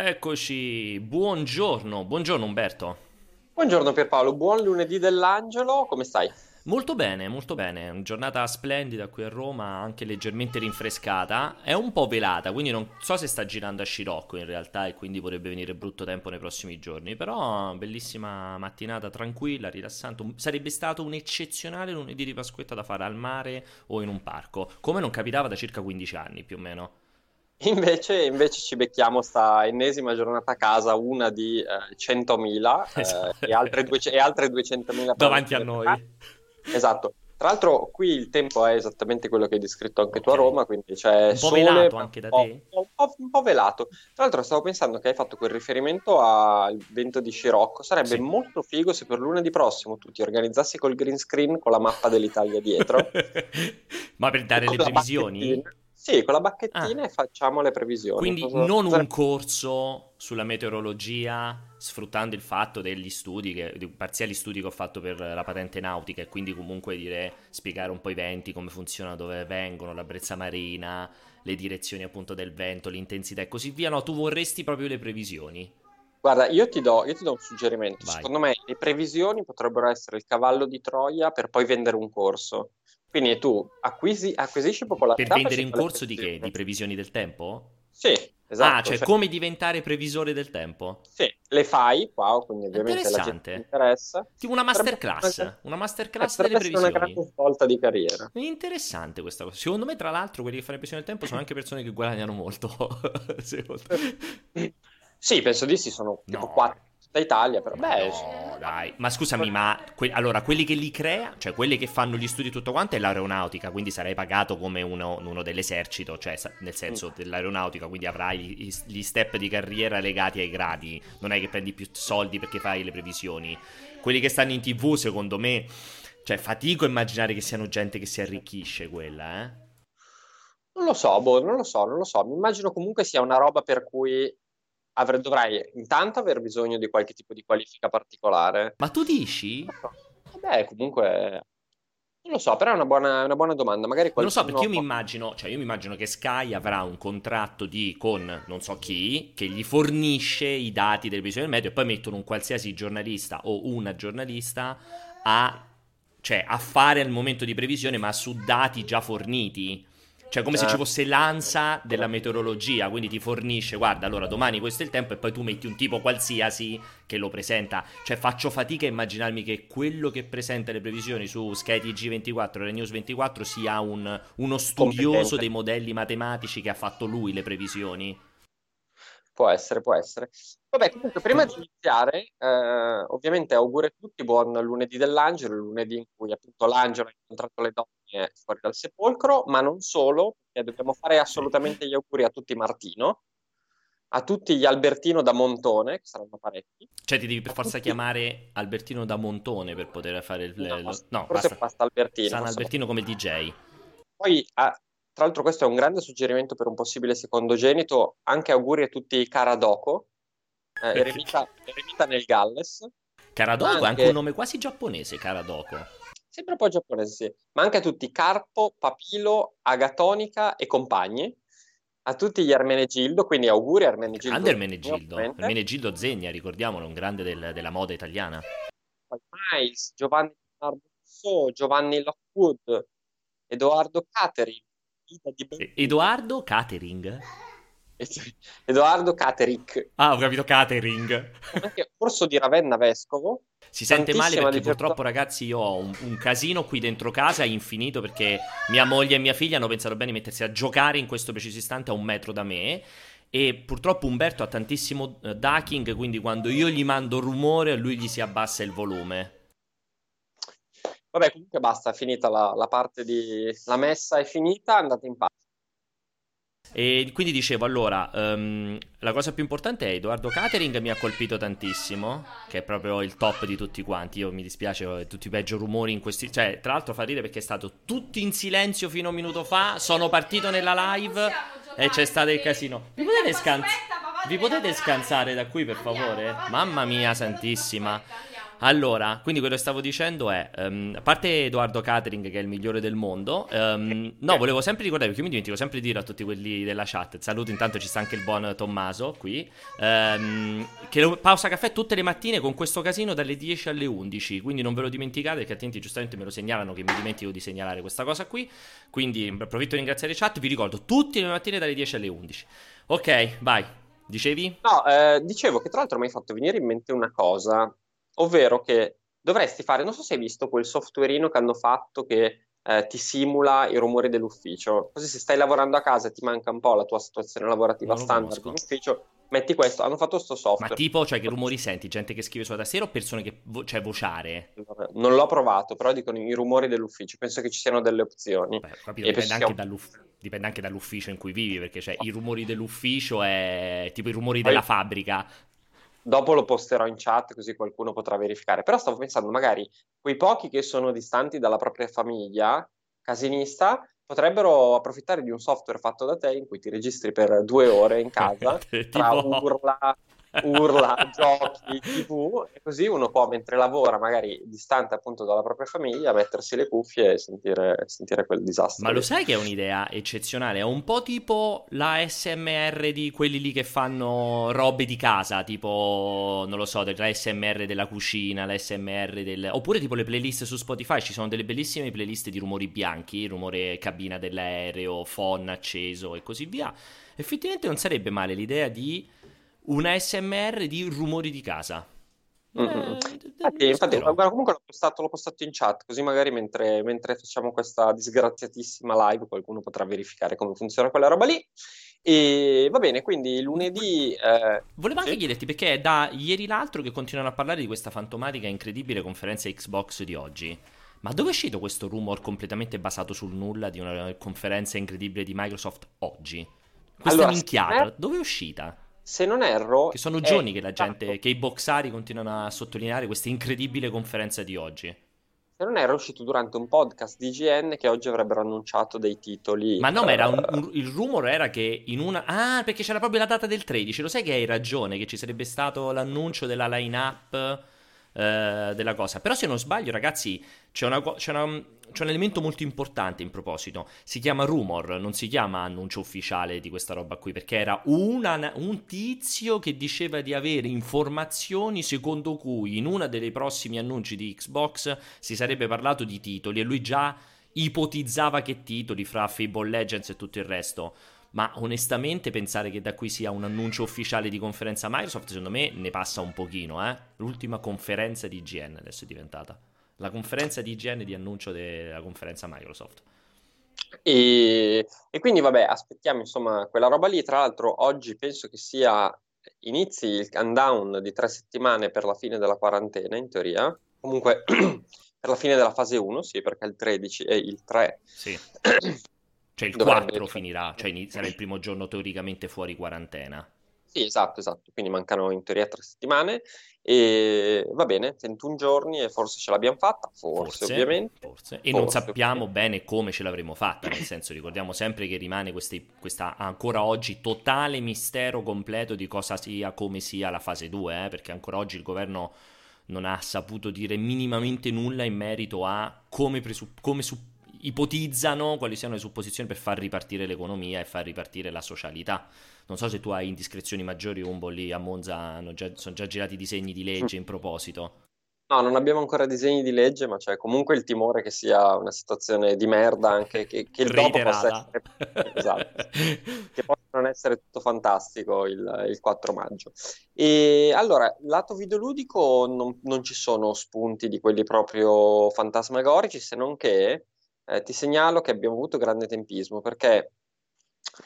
Eccoci, buongiorno, buongiorno Umberto. Buongiorno Pierpaolo, buon lunedì dell'angelo, come stai? Molto bene, molto bene, una giornata splendida qui a Roma, anche leggermente rinfrescata, è un po' velata, quindi non so se sta girando a scirocco in realtà e quindi potrebbe venire brutto tempo nei prossimi giorni, però bellissima mattinata tranquilla, rilassante, sarebbe stato un eccezionale lunedì di Pasquetta da fare al mare o in un parco, come non capitava da circa 15 anni più o meno. Invece, invece, ci becchiamo sta ennesima giornata a casa, una di eh, 100.000 eh, esatto. e, altre due, e, altre 200.000 davanti a noi. Esatto. Tra l'altro qui il tempo è esattamente quello che hai descritto anche okay. tu a Roma, quindi c'è un po' sole, velato anche da te? Un po', un po', velato. Tra l'altro stavo pensando che hai fatto quel riferimento al vento di Scirocco, sarebbe sì. molto figo se per lunedì prossimo tu ti organizzassi col green screen con la mappa dell'Italia dietro. Ma per dare le previsioni? Sì, con la bacchettina ah. e facciamo le previsioni. Quindi Cosa... non un corso sulla meteorologia sfruttando il fatto degli studi, che, dei parziali studi che ho fatto per la patente nautica e quindi comunque dire, spiegare un po' i venti, come funzionano, dove vengono, la brezza marina, le direzioni appunto del vento, l'intensità e così via. No, tu vorresti proprio le previsioni. Guarda, io ti do, io ti do un suggerimento. Vai. Secondo me le previsioni potrebbero essere il cavallo di Troia per poi vendere un corso. Quindi tu acquisi, acquisisci popolarità. Per vendere un corso di che? Di previsioni del tempo? Sì, esatto. Ah, cioè, cioè, come diventare previsore del tempo? Sì, le fai, wow, quindi ovviamente la gente interessa. Tipo una masterclass, una masterclass eh, delle previsioni. una grande svolta di carriera. Interessante questa cosa. Secondo me, tra l'altro, quelli che fanno previsioni del tempo sono anche persone che guadagnano molto. sì, penso di sì, sono tipo no. 4 da Italia, però beh, no, dai. Ma scusami, ma que- allora quelli che li crea, cioè quelli che fanno gli studi tutto quanto è l'aeronautica, quindi sarai pagato come uno, uno dell'esercito, cioè nel senso mm. dell'aeronautica, quindi avrai gli, gli step di carriera legati ai gradi, non è che prendi più soldi perché fai le previsioni. Quelli che stanno in TV, secondo me, cioè fatico a immaginare che siano gente che si arricchisce quella, eh. Non lo so, boh, non lo so, non lo so. Mi immagino comunque sia una roba per cui avrai, dovrai intanto aver bisogno di qualche tipo di qualifica particolare. Ma tu dici? Beh, comunque non lo so, però è una buona, una buona domanda. Magari Non lo so, perché io mi immagino, cioè io mi immagino che Sky avrà un contratto di, con non so chi, che gli fornisce i dati delle previsioni del meteo e poi mettono un qualsiasi giornalista o una giornalista a, cioè, a fare al momento di previsione, ma su dati già forniti. Cioè, come se ci certo. fosse l'ANSA della meteorologia, quindi ti fornisce, guarda, allora domani questo è il tempo e poi tu metti un tipo qualsiasi che lo presenta. Cioè, faccio fatica a immaginarmi che quello che presenta le previsioni su Sky TG24 e News 24 sia un, uno studioso dei modelli matematici che ha fatto lui le previsioni. Può essere, può essere. Vabbè, comunque, prima di iniziare, eh, ovviamente auguro a tutti buon lunedì dell'angelo, il lunedì in cui appunto l'angelo ha incontrato le donne fuori dal sepolcro, ma non solo, perché dobbiamo fare assolutamente gli auguri a tutti Martino, a tutti gli Albertino da Montone, che saranno parecchi. Cioè ti devi per forza tutti... chiamare Albertino da Montone per poter fare il... No, no forse basta, basta Albertino. San Albertino come DJ. Poi a, tra l'altro questo è un grande suggerimento per un possibile secondogenito, anche auguri a tutti i Caradoco, eh, eremita, eremita nel Galles. Caradoco anche... è anche un nome quasi giapponese, Caradoco. Sempre un po' giapponese, sì. Ma anche a tutti Carpo, Papilo, Agatonica e compagni. A tutti gli Ermenegildo, quindi auguri a Ermenegildo. Grande Ermenegildo. Ermenegildo Zegna, ricordiamolo, un grande del, della moda italiana. Poi Miles, Giovanni Rousseau, Giovanni Lockwood, Edoardo Cateri, Edoardo Catering. Edoardo Cateric. Ah, ho capito catering. Anche Corso di Ravenna Vescovo. Si sente male perché purtroppo, ragazzi, io ho un, un, casino qui dentro casa infinito perché mia moglie e mia figlia hanno pensato bene di mettersi a giocare in questo preciso istante a un metro da me. E purtroppo Umberto ha tantissimo uh, ducking, quindi quando io gli mando rumore, lui gli si abbassa il volume. Vabbè, comunque basta, è finita la, la parte di... La messa è finita, andate in pace. E quindi dicevo, allora, um, la cosa più importante è Edoardo Catering mi ha colpito tantissimo, che è proprio il top di tutti quanti. Io mi dispiace, tutti i peggio rumori in questi... Cioè, tra l'altro fa ridere perché è stato tutti in silenzio fino a un minuto fa, sono partito nella live e c'è stato il casino. Vi potete, scan... Vi potete scansare da qui, per favore? Mamma mia santissima. Allora, quindi quello che stavo dicendo è, um, a parte Edoardo Catering che è il migliore del mondo, um, no, volevo sempre ricordare, perché mi dimentico sempre di dire a tutti quelli della chat, saluto intanto ci sta anche il buon Tommaso qui, um, che pausa caffè tutte le mattine con questo casino dalle 10 alle 11, quindi non ve lo dimenticate perché altrimenti giustamente me lo segnalano che mi dimentico di segnalare questa cosa qui, quindi approfitto di ringraziare chat, vi ricordo tutte le mattine dalle 10 alle 11. Ok, vai, dicevi? No, eh, dicevo che tra l'altro mi hai fatto venire in mente una cosa ovvero che dovresti fare, non so se hai visto quel softwareino che hanno fatto che eh, ti simula i rumori dell'ufficio, così se stai lavorando a casa e ti manca un po' la tua situazione lavorativa standard in ufficio, metti questo, hanno fatto questo software. Ma tipo, cioè che rumori senti? Gente che scrive sulla tastiera o persone che, vo- cioè vociare? Non l'ho provato, però dicono i rumori dell'ufficio, penso che ci siano delle opzioni. Beh, capito, dipende anche, dall'uff- dipende, anche dall'ufficio in cui vivi, perché cioè, i rumori dell'ufficio è tipo i rumori della fabbrica, Dopo lo posterò in chat così qualcuno potrà verificare. Però stavo pensando, magari quei pochi che sono distanti dalla propria famiglia casinista potrebbero approfittare di un software fatto da te in cui ti registri per due ore in casa tra urla, urla, giochi, tv e così uno può mentre lavora magari distante appunto dalla propria famiglia mettersi le cuffie e sentire, sentire quel disastro. Ma lo sai che è un'idea eccezionale? È un po' tipo la SMR di quelli lì che fanno robe di casa, tipo non lo so, la SMR della cucina, la SMR del... oppure tipo le playlist su Spotify, ci sono delle bellissime playlist di rumori bianchi, rumore cabina dell'aereo, phon acceso e così via. Effettivamente non sarebbe male l'idea di una SMR di rumori di casa. Mm-hmm. Eh, infatti, infatti guarda, comunque l'ho postato, l'ho postato, in chat, così magari mentre, mentre, facciamo questa disgraziatissima live qualcuno potrà verificare come funziona quella roba lì. E va bene, quindi lunedì... Eh, Volevo anche sì? chiederti perché è da ieri l'altro che continuano a parlare di questa fantomatica incredibile conferenza Xbox di oggi. Ma dove è uscito questo rumor completamente basato sul nulla di una conferenza incredibile di Microsoft oggi? Questa allora, minchiata, me... dove è uscita? Se non erro... Che sono giorni che la gente, esatto. che i boxari continuano a sottolineare questa incredibile conferenza di oggi. Se non era uscito durante un podcast di IGN che oggi avrebbero annunciato dei titoli. Ma no, ma era un, un, il rumor era che in una. Ah, perché c'era proprio la data del 13. Lo sai che hai ragione, che ci sarebbe stato l'annuncio della line-up eh, della cosa. Però se non sbaglio, ragazzi, c'è, una, c'è, una, c'è, un elemento molto importante in proposito. Si chiama rumor, non si chiama annuncio ufficiale di questa roba qui, perché era una, un tizio che diceva di avere informazioni secondo cui in uno dei prossimi annunci di Xbox si sarebbe parlato di titoli e lui già ipotizzava che titoli fra Fable Legends e tutto il resto ma onestamente pensare che da qui sia un annuncio ufficiale di conferenza Microsoft, secondo me ne passa un pochino, eh? L'ultima conferenza di IGN adesso è diventata. La conferenza di IGN di annuncio della conferenza Microsoft. E, e, quindi vabbè, aspettiamo insomma quella roba lì. Tra l'altro oggi penso che sia inizi il countdown di tre settimane per la fine della quarantena, in teoria. Comunque per la fine della fase 1, sì, perché il 13 e il 3 sì. Cioè il Dovrebbe 4 finirà, cioè sarà il primo giorno teoricamente fuori quarantena. Sì, esatto, esatto. Quindi mancano in teoria tre settimane e va bene, 21 giorni e forse ce l'abbiamo fatta, forse, forse ovviamente. Forse. E forse, non sappiamo ovviamente. bene come ce l'avremo fatta, nel senso ricordiamo sempre che rimane questi, questa ancora oggi totale mistero completo di cosa sia, come sia la fase 2, eh? perché ancora oggi il governo non ha saputo dire minimamente nulla in merito a come, presupp- come supporre ipotizzano quali siano le supposizioni per far ripartire l'economia e far ripartire la socialità. Non so se tu hai indiscrezioni maggiori, Umbo, lì a Monza già, sono già girati disegni di legge in proposito. No, non abbiamo ancora disegni di legge, ma c'è comunque il timore che sia una situazione di merda, anche che, che il dopo possa essere... esatto, che possa non essere tutto fantastico il, il 4 maggio. E allora, lato videoludico non, non ci sono spunti di quelli proprio fantasmagorici, se non che eh, ti segnalo che abbiamo avuto grande tempismo perché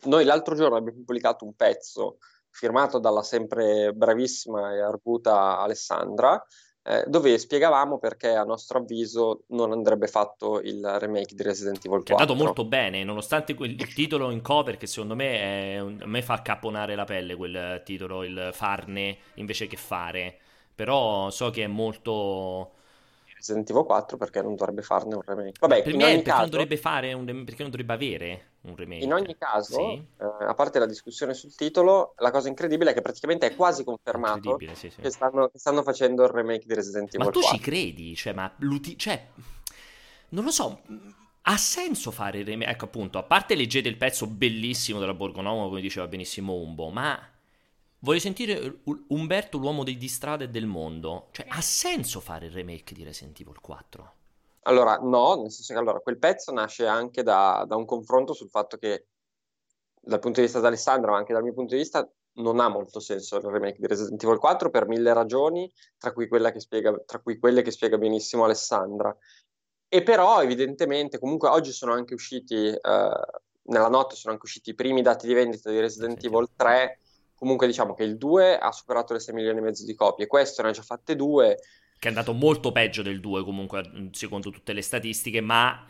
noi l'altro giorno abbiamo pubblicato un pezzo firmato dalla sempre bravissima e arguta Alessandra, eh, dove spiegavamo perché a nostro avviso non andrebbe fatto il remake di Resident Evil 4. Che è andato molto bene, nonostante quel, il titolo in cover che secondo me è, a me fa caponare la pelle quel titolo, il farne invece che fare. Però so che è molto Resident Evil 4 perché non dovrebbe farne un remake. Vabbè, per me perché caso... non dovrebbe fare un remake, perché non dovrebbe avere. Un remake. In ogni caso, sì. eh, a parte la discussione sul titolo, la cosa incredibile è che praticamente è quasi confermato sì, sì. Che, stanno, che, stanno, facendo il remake di Resident Evil Ma tu 4. ci credi? Cioè, ma cioè, non lo so, ha senso fare il remake? Ecco appunto, a parte leggete il pezzo bellissimo della Borgonomo, come diceva benissimo Umbo, ma voglio sentire Umberto, l'uomo di strada e del mondo. Cioè, ha senso fare il remake di Resident Evil 4? Allora, no, nel senso che allora, quel pezzo nasce anche da, da un confronto sul fatto che, dal punto di vista di Alessandro, ma anche dal mio punto di vista, non ha molto senso il remake di Resident Evil 4 per mille ragioni, tra cui, che spiega, tra cui quelle che spiega benissimo Alessandra. E però, evidentemente, comunque oggi sono anche usciti, eh, nella notte sono anche usciti i primi dati di vendita di Resident Evil 3. Comunque diciamo che il 2 ha superato le 6 milioni e mezzo di copie, questo ne ha già fatte due che è andato molto peggio del 2 comunque secondo tutte le statistiche, ma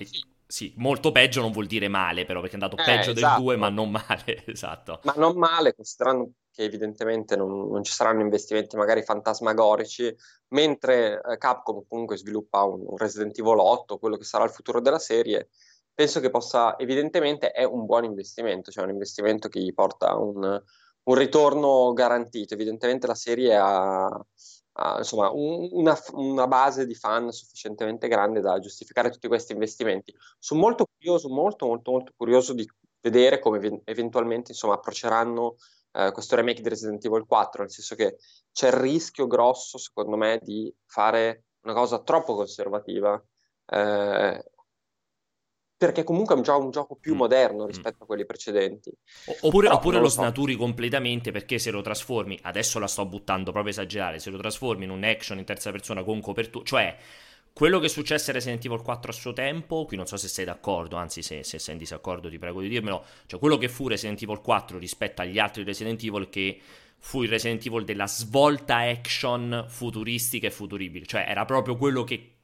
sì, molto peggio non vuol dire male però, perché è andato eh, peggio esatto. del 2 ma non male, esatto. Ma non male, considerando che evidentemente non, non ci saranno investimenti magari fantasmagorici, mentre eh, Capcom comunque sviluppa un, un Resident Evil 8, quello che sarà il futuro della serie, penso che possa, evidentemente è un buon investimento, cioè un investimento che gli porta un, un ritorno garantito. Evidentemente la serie ha, uh, insomma, un, una, una, base di fan sufficientemente grande da giustificare tutti questi investimenti. Sono molto curioso, molto, molto, molto curioso di vedere come eventualmente insomma, approcceranno uh, questo remake di Resident Evil 4, nel senso che c'è il rischio grosso, secondo me, di fare una cosa troppo conservativa. Eh, perché comunque è un, gio- un gioco più mm. moderno mm. rispetto a quelli precedenti. Oppure, oppure lo, lo so. snaturi completamente perché se lo trasformi, adesso la sto buttando proprio esagerare, se lo trasformi in un action in terza persona con copertura, cioè quello che successe a Resident Evil 4 a suo tempo, qui non so se sei d'accordo, anzi se, se, sei in disaccordo ti prego di dirmelo, cioè quello che fu Resident Evil 4 rispetto agli altri Resident Evil che fu il Resident Evil della svolta action futuristica e futuribile, cioè era proprio quello che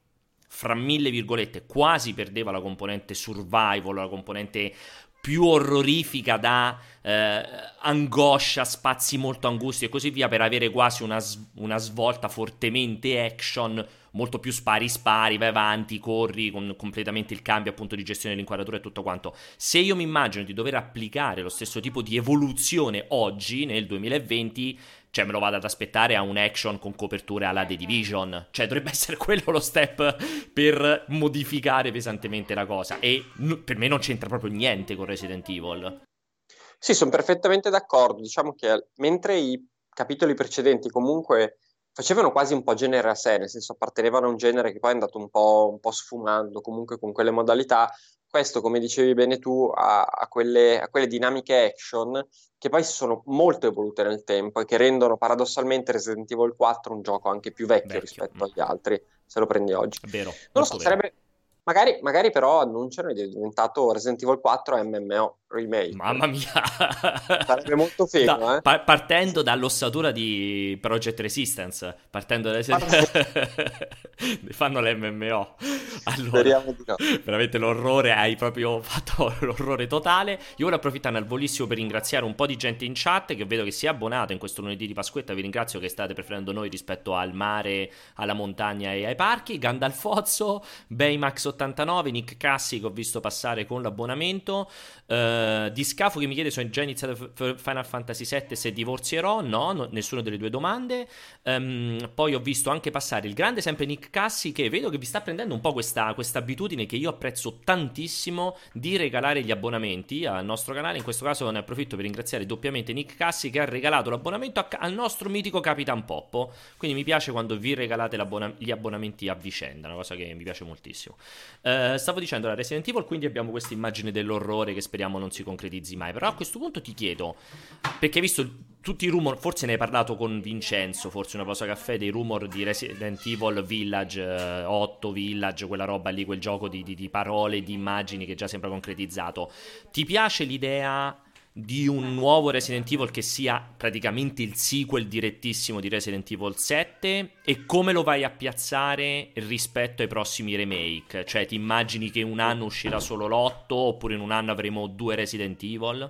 fra mille virgolette, quasi perdeva la componente survival, la componente più orrorifica da eh, angoscia, spazi molto angusti e così via, per avere quasi una, una svolta fortemente action, molto più spari spari, vai avanti, corri, con completamente il cambio appunto di gestione dell'inquadratura e tutto quanto. Se io mi immagino di dover applicare lo stesso tipo di evoluzione oggi, nel 2020, cioè me lo vado ad aspettare a un action con coperture alla The Division. Cioè dovrebbe essere quello lo step per modificare pesantemente la cosa. E n- per me non c'entra proprio niente con Resident Evil. Sì, sono perfettamente d'accordo. Diciamo che mentre i capitoli precedenti comunque facevano quasi un po' genere a sé, nel senso appartenevano a un genere che poi è andato un po', un po sfumando comunque con quelle modalità, questo, come dicevi bene tu, ha, ha, quelle, ha, quelle, dinamiche action che poi sono molto evolute nel tempo e che rendono paradossalmente Resident Evil 4 un gioco anche più vecchio, vecchio. rispetto agli altri, se lo prendi oggi. È vero. Non lo so, sarebbe, Magari, magari, però annunciano ed è diventato Resident Evil 4 MMO remake. Mamma mia! Sarebbe molto figo, da, eh? pa- partendo dall'ossatura di Project Resistance, partendo da... fanno l'MMO. Allora, no. Veramente l'orrore, hai proprio fatto l'orrore totale. Io ora approfittando al volissimo per ringraziare un po' di gente in chat che vedo che si è abbonato in questo lunedì di Pasquetta. Vi ringrazio che state preferendo noi rispetto al mare, alla montagna e ai parchi. Gandalfozzo, Baymax 89, Nick Cassi che ho visto passare con l'abbonamento, uh, di Scafo che mi chiede se ho già iniziato Final Fantasy VII se divorzierò, no, no nessuna delle due domande. Um, poi ho visto anche passare il grande sempre Nick Cassi che vedo che vi sta prendendo un po' questa abitudine che io apprezzo tantissimo di regalare gli abbonamenti al nostro canale, in questo caso ne approfitto per ringraziare doppiamente Nick Cassi che ha regalato l'abbonamento a, al nostro mitico Capitan Poppo, quindi mi piace quando vi regalate gli abbonamenti a vicenda, una cosa che mi piace moltissimo. Uh, stavo dicendo la Resident Evil, quindi abbiamo questa immagine dell'orrore che speriamo non si concretizzi mai. Però a questo punto ti chiedo, perché hai visto tutti i rumor, forse ne hai parlato con Vincenzo, forse una pausa caffè, dei rumor di Resident Evil Village uh, eh, 8, Village, quella roba lì, quel gioco di, di, di parole, di immagini che già sembra concretizzato. Ti piace l'idea di un nuovo Resident Evil che sia praticamente il sequel direttissimo di Resident Evil 7 e come lo vai a piazzare rispetto ai prossimi remake? Cioè ti immagini che un anno uscirà solo l'8 oppure in un anno avremo due Resident Evil?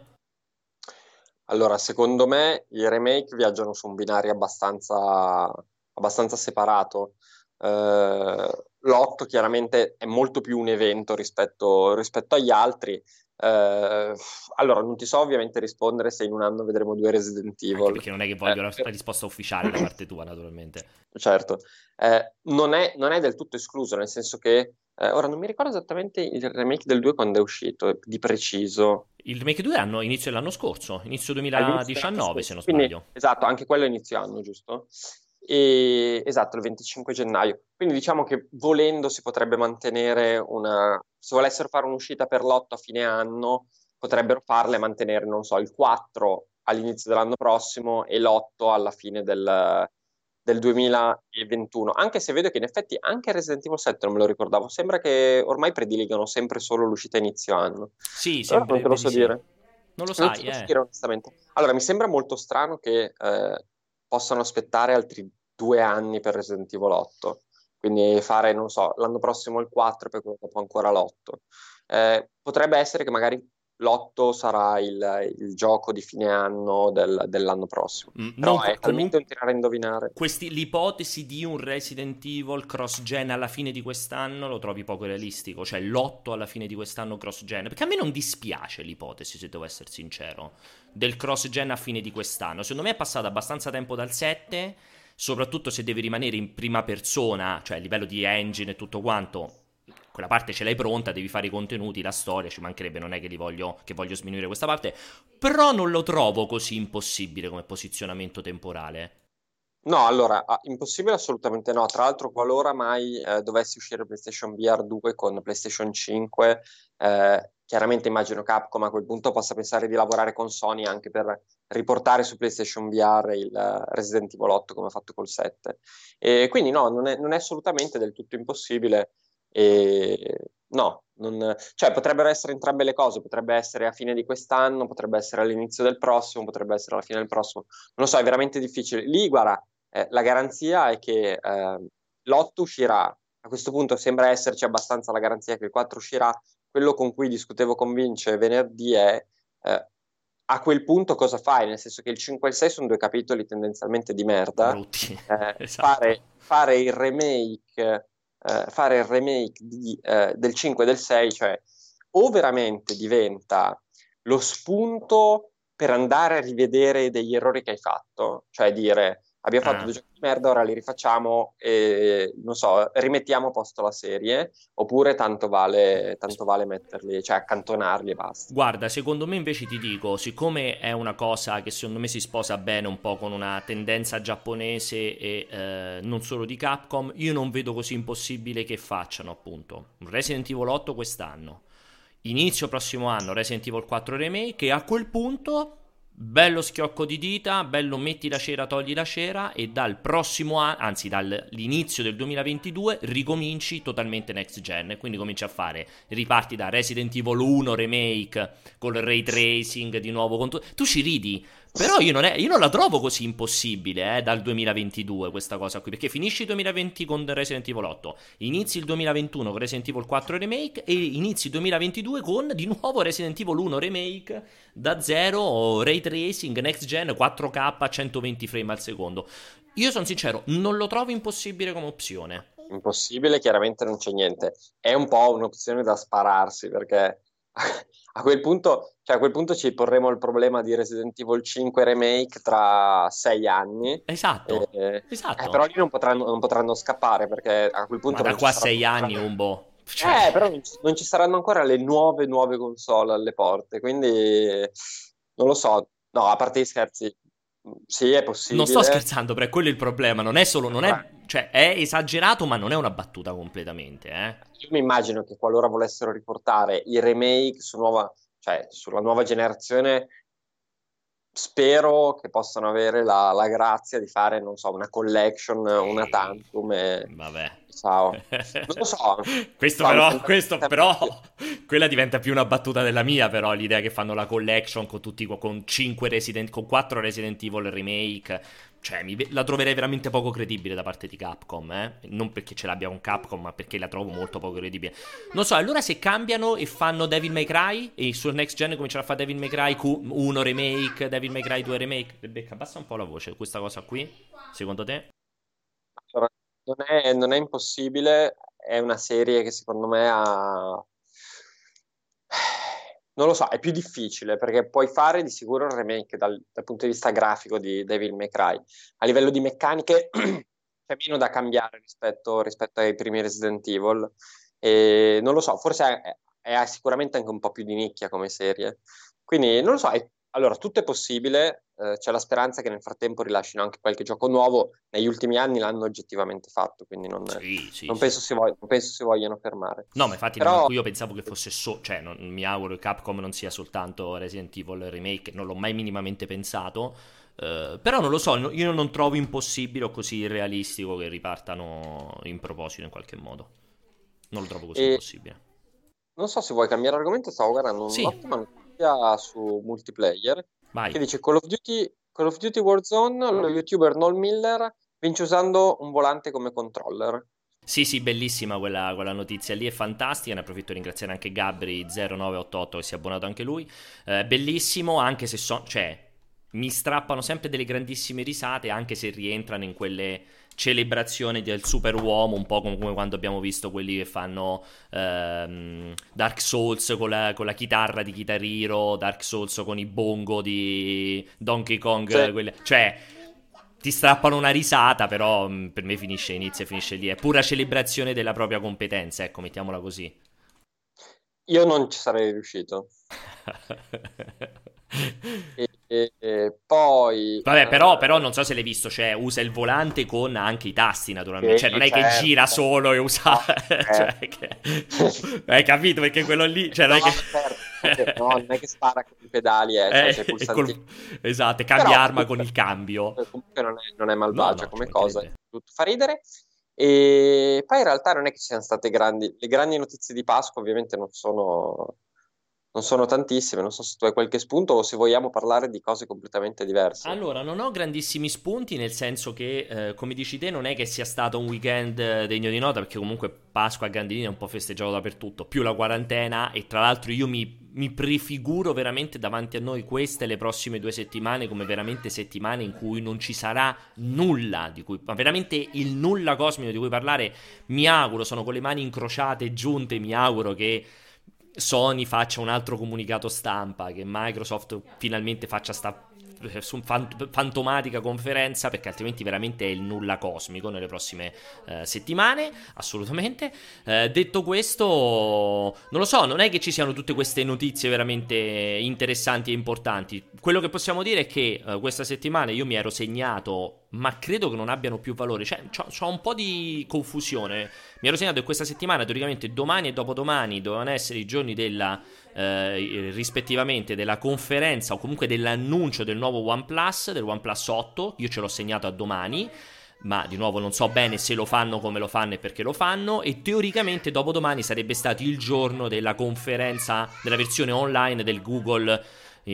Allora, secondo me i remake viaggiano su un binario abbastanza, abbastanza separato. Uh, l'8 chiaramente è molto più un evento rispetto, rispetto agli altri Uh, allora, non ti so ovviamente rispondere se in un anno vedremo due Resident Evil. Anche perché non è che voglio eh, la risposta ufficiale da parte tua, naturalmente. Certo, eh, non, è, non, è, del tutto escluso, nel senso che eh, ora non mi ricordo esattamente il remake del 2 quando è uscito, di preciso. Il remake 2 hanno inizio dell'anno scorso, inizio 2019 se non Quindi, sbaglio. Esatto, anche quello è inizio anno, giusto? E, esatto, il 25 gennaio. Quindi diciamo che volendo si potrebbe mantenere una... Se volessero fare un'uscita per l'otto a fine anno, potrebbero farla e mantenere, non so, il 4 all'inizio dell'anno prossimo e l'8 alla fine del, del 2021. Anche se vedo che in effetti anche Resident Evil 7 non me lo ricordavo. Sembra che ormai prediligano sempre solo l'uscita inizio anno. Sì, sempre. non te lo so dire. Non lo sai, non eh. dire. Allora, mi sembra molto strano che eh, possano aspettare altri due anni per Resident Evil 8. Quindi fare, non so, l'anno prossimo il 4 e poi dopo ancora l'8. Eh, potrebbe essere che magari l'8 sarà il, il, gioco di fine anno del, dell'anno prossimo. Mm, Però no, è talmente un tirare a indovinare. Questi, l'ipotesi di un Resident Evil cross-gen alla fine di quest'anno lo trovi poco realistico. Cioè l'8 alla fine di quest'anno cross-gen. Perché a me non dispiace l'ipotesi, se devo essere sincero, del cross-gen a fine di quest'anno. Secondo me è passato abbastanza tempo dal 7 soprattutto se devi rimanere in prima persona, cioè a livello di engine e tutto quanto, quella parte ce l'hai pronta, devi fare i contenuti, la storia, ci mancherebbe, non è che, li voglio, che voglio sminuire questa parte, però non lo trovo così impossibile come posizionamento temporale. No, allora, impossibile assolutamente no. Tra l'altro, qualora mai eh, dovesse uscire PlayStation VR 2 con PlayStation 5, eh, chiaramente immagino Capcom a quel punto possa pensare di lavorare con Sony anche per riportare su PlayStation VR il Resident Evil 8 come ha fatto col 7. E quindi no, non è, non è assolutamente del tutto impossibile. E no, non, cioè potrebbero essere entrambe le cose, potrebbe essere a fine di quest'anno, potrebbe essere all'inizio del prossimo, potrebbe essere alla fine del prossimo. Non lo so, è veramente difficile. Lì, guarda, eh, la garanzia è che eh, l'8 uscirà. A questo punto sembra esserci abbastanza la garanzia che il 4 uscirà. Quello con cui discutevo con Vince venerdì è eh, a quel punto cosa fai? Nel senso che il 5 e il 6 sono due capitoli tendenzialmente di merda. Eh, esatto. fare, fare, il remake, eh, fare il remake di, eh, del 5 e del 6, cioè o veramente diventa lo spunto per andare a rivedere degli errori che hai fatto, cioè dire abbiamo fatto ah. due giochi di merda, ora li rifacciamo e non so, rimettiamo a posto la serie, oppure tanto vale, tanto vale metterli, cioè accantonarli e basta. Guarda, secondo me invece ti dico, siccome è una cosa che secondo me si sposa bene un po' con una tendenza giapponese e eh, non solo di Capcom, io non vedo così impossibile che facciano appunto un Resident Evil 8 quest'anno. Inizio prossimo anno Resident Evil 4 Remake e a quel punto Bello schiocco di dita, bello metti la cera, togli la cera e dal prossimo anno, anzi dall'inizio del 2022 ricominci totalmente next gen, quindi cominci a fare, riparti da Resident Evil 1 remake col ray tracing di nuovo con tu, tu ci ridi, però io non, è, io non, la trovo così impossibile eh, dal 2022 questa cosa qui, perché finisci il 2020 con Resident Evil 8, inizi il 2021 con Resident Evil 4 Remake e inizi il 2022 con di nuovo Resident Evil 1 Remake da zero, ray tracing, next gen, 4K a 120 frame al secondo. Io sono sincero, non lo trovo impossibile come opzione. Impossibile, chiaramente non c'è niente. È un po' un'opzione da spararsi perché a quel punto, cioè a quel punto ci porremo il problema di Resident Evil 5 Remake tra sei anni. Esatto. Eh, esatto. Eh, però lì non potranno, non potranno, scappare perché a quel punto... Ma da qua sei anni, un boh. Cioè... Eh, però non ci saranno ancora le nuove, nuove console alle porte, quindi non lo so. No, a parte gli scherzi, sì, è possibile. Non sto scherzando, però quello è il problema. Non è solo. Non è, cioè, è esagerato, ma non è una battuta completamente. Eh. Io mi immagino che qualora volessero riportare i remake su nuova, cioè, sulla nuova generazione, spero che possano avere la, la, grazia di fare, non so, una collection, una tantum. E... Vabbè. Ciao. Non lo so. questo, però, questo però, quella diventa più una battuta della mia, però, l'idea che fanno la collection con tutti, con 5 Resident, con 4 Resident Evil remake cioè, mi, la troverei veramente poco credibile da parte di Capcom, eh? Non perché ce l'abbia con Capcom, ma perché la trovo molto poco credibile. Non so, allora se cambiano e fanno Devil May Cry e sul next gen comincerà a fare Devil May Cry 1 remake, Devil May Cry 2 remake, Rebecca, abbassa un po' la voce, questa cosa qui, secondo te? Non è, non è impossibile, è una serie che secondo me ha non lo so, è più difficile perché puoi fare di sicuro un remake dal, dal punto di vista grafico di Devil May Cry. A livello di meccaniche c'è meno da cambiare rispetto, rispetto ai primi Resident Evil. E non lo so, forse è, è, sicuramente anche un po' più di nicchia come serie. Quindi non lo so, è, allora tutto è possibile, eh, c'è la speranza che nel frattempo rilascino anche qualche gioco nuovo. Negli ultimi anni l'hanno oggettivamente fatto, quindi non, sì, sì, non, sì. Penso, si voglia, non penso si vogliano fermare. No, ma infatti Però... io pensavo che fosse solo, cioè non, mi auguro che Capcom non sia soltanto Resident Evil Remake, non l'ho mai minimamente pensato. Uh, però non lo so, io non trovo impossibile o così irrealistico che ripartano in proposito in qualche modo. Non lo trovo così e... impossibile. Non so se vuoi cambiare argomento, stavo guardando sì. un'ottima notizia su multiplayer Vai. che dice Call of Duty, Call of Duty Warzone, lo youtuber Noel Miller vince usando un volante come controller. Sì, sì, bellissima quella, quella, notizia lì, è fantastica. Ne approfitto per ringraziare anche Gabri0988 che si è abbonato anche lui. Eh, bellissimo, anche se so, cioè, mi strappano sempre delle grandissime risate, anche se rientrano in quelle celebrazioni del superuomo, un po' come quando abbiamo visto quelli che fanno ehm, Dark Souls con la, con la, chitarra di Guitar Hero, Dark Souls con i bongo di Donkey Kong, sì. quelle, cioè ti strappano una risata, però mm, per me finisce, inizia e finisce lì, è pura celebrazione della propria competenza, ecco, mettiamola così. Io non ci sarei riuscito. e, e, e, poi vabbè eh, però, però, non so se l'hai visto cioè usa il volante con anche i tasti naturalmente. Cioè non è certo. che gira solo e usa no, cioè, che... hai capito? Perché quello lì cioè, non, no, è che... certo, no, non è che spara con i pedali eh, cioè, eh, col... esatto cambia però, arma comunque, con il cambio. comunque non è, non è malvagia no, come cosa tutto fa ridere. E poi in realtà non è che ci siano state grandi le grandi notizie di Pasqua ovviamente non sono non sono tantissime, non so se tu hai qualche spunto o se vogliamo parlare di cose completamente diverse. Allora, non ho grandissimi spunti, nel senso che, eh, come dici te, non è che sia stato un weekend eh, degno di nota, perché comunque Pasqua a Grandinini è un po' festeggiato dappertutto, più la quarantena e tra l'altro io mi, mi prefiguro veramente davanti a noi queste le prossime due settimane come veramente settimane in cui non ci sarà nulla di cui, ma veramente il nulla cosmico di cui parlare. Mi auguro, sono con le mani incrociate, giunte, mi auguro che Sony faccia un altro comunicato stampa, che Microsoft finalmente faccia sta su fantomatica conferenza perché altrimenti veramente è il nulla cosmico nelle prossime eh, settimane assolutamente. Eh, detto questo non lo so non è che ci siano tutte queste notizie veramente interessanti e importanti. Quello che possiamo dire è che eh, questa settimana io mi ero segnato ma credo che non abbiano più valore. Cioè ho un po' di confusione. Mi ero segnato che questa settimana teoricamente domani e dopodomani dovevano essere i giorni della eh, rispettivamente della conferenza o comunque dell'annuncio del nuovo OnePlus, del OnePlus 8, io ce l'ho segnato a domani, ma di nuovo non so bene se lo fanno, come lo fanno e perché lo fanno, e teoricamente dopodomani sarebbe stato il giorno della conferenza, della versione online del Google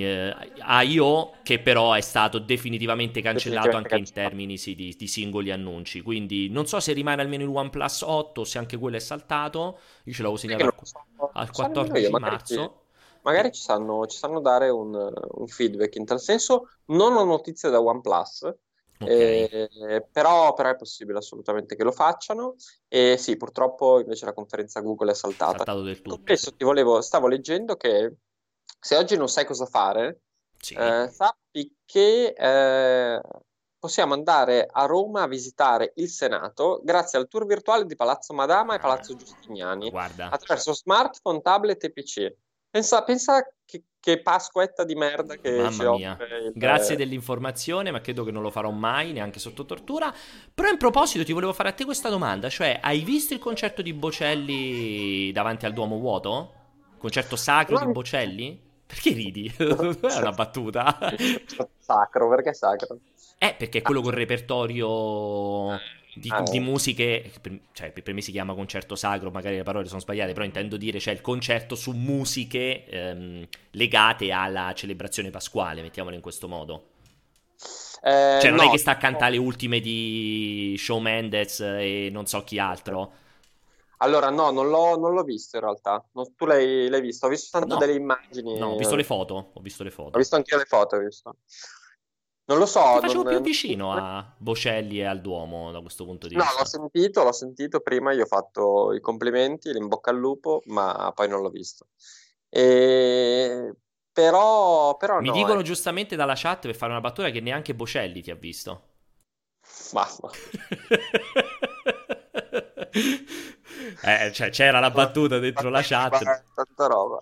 eh, I.O. che però è stato definitivamente cancellato anche in termini sì, di, di, singoli annunci, quindi non so se rimane almeno il OnePlus 8, se anche quello è saltato, io ce l'avevo segnato al, al 14 io, marzo. Magari ci sanno, ci sanno dare un, un, feedback in tal senso, non ho notizie da OnePlus, Okay. Eh, però, però, è possibile assolutamente che lo facciano. E sì, purtroppo invece la conferenza Google è saltata. Saltato del tutto. Adesso ti volevo, stavo leggendo che se oggi non sai cosa fare, sì. eh, sappi che eh, possiamo andare a Roma a visitare il Senato grazie al tour virtuale di Palazzo Madama ah, e Palazzo Giustiniani guarda. attraverso smartphone, tablet e PC. Pensa, pensa che, che, pasquetta di merda che Mamma ci mia. Il... Grazie dell'informazione, ma credo che non lo farò mai, neanche sotto tortura. Però in proposito ti volevo fare a te questa domanda, cioè hai visto il concerto di Bocelli davanti al Duomo vuoto? Concerto sacro di Bocelli? Perché ridi? è una battuta. Sacro, perché è sacro? Eh, perché è quello con il repertorio di, ah, di musiche, cioè per me si chiama concerto sacro, magari le parole sono sbagliate, però intendo dire, cioè il concerto su musiche ehm, legate alla celebrazione pasquale, mettiamolo in questo modo. Eh, cioè non no, è che sta a cantare no. le ultime di Shawn Mendes e non so chi altro. Allora, no, non l'ho, non l'ho visto in realtà. Non, tu l'hai, l'hai, visto? Ho visto tanto no. delle immagini. No, ho visto le foto. Ho visto le foto. Ho visto anche le foto, ho visto. Non lo so. Ti facevo non... più vicino a Bocelli e al Duomo da questo punto di vista. No, l'ho sentito, l'ho sentito prima, io ho fatto i complimenti, l'in bocca al lupo, ma poi non l'ho visto. E... Però, però Mi no, dicono eh. giustamente dalla chat per fare una battuta che neanche Bocelli ti ha visto. Ma- Eh, cioè, c'era la battuta dentro la chat. Tanta roba.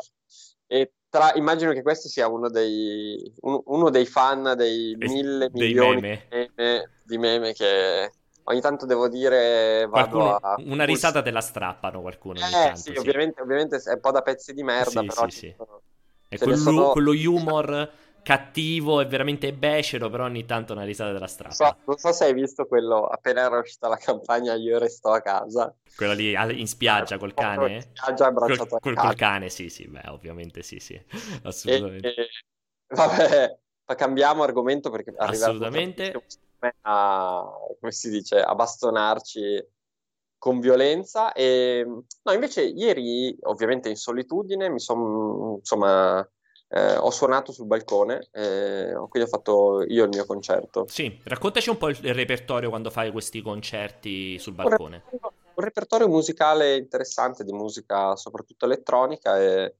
E tra- immagino che questo sia uno dei, uno, dei fan dei Es- mille dei milioni meme. di meme, di meme che ogni tanto devo dire vado Qualcuno, a... una risata te la strappano qualcuno Eh tanto, sì, sì. ovviamente, ovviamente è un po' da pezzi di merda, Sì, però sì, sì. sono- ne quello, sono- quello humor cattivo e veramente becero, però ogni tanto una risata te la Non so, non so se hai visto quello appena era uscita la campagna Io resto a casa. Quello lì a- in spiaggia col cane? In spiaggia abbracciato Col, col- cane. col cane, sì, sì, beh, ovviamente sì, sì, E, assolutamente. e- vabbè, ma cambiamo argomento perché Assolutamente. a, come si dice, a bastonarci con violenza. E, no, invece ieri, ovviamente in solitudine, mi sono, insomma, eh, ho suonato sul balcone, eh, quindi ho fatto io il mio concerto. Sì, raccontaci un po' il, il repertorio quando fai questi concerti sul Un balcone. repertorio, un repertorio musicale interessante di musica soprattutto elettronica e ho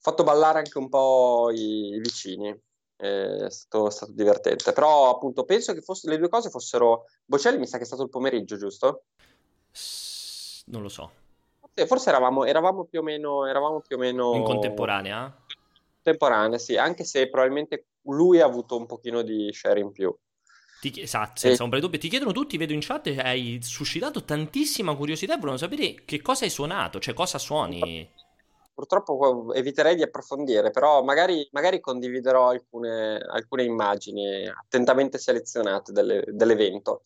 fatto ballare anche un po' i, i vicini. È stato, è stato divertente. Però appunto penso che fosse- le due cose fossero... Bocelli mi sa che è stato il pomeriggio, giusto? S- non lo so. Forse, forse eravamo, eravamo più o meno... Eravamo più o meno In contemporanea? Contemporanee, sì, anche se probabilmente lui ha avuto un pochino di share in più. Ti, esatto, senza ombra di dubbio. Ti chiedono tutti, vedo in chat, hai suscitato tantissima curiosità e sapere che cosa hai suonato, cioè cosa suoni. Purtroppo eviterei di approfondire, però magari, magari condividerò alcune, alcune immagini attentamente selezionate delle- dell'evento.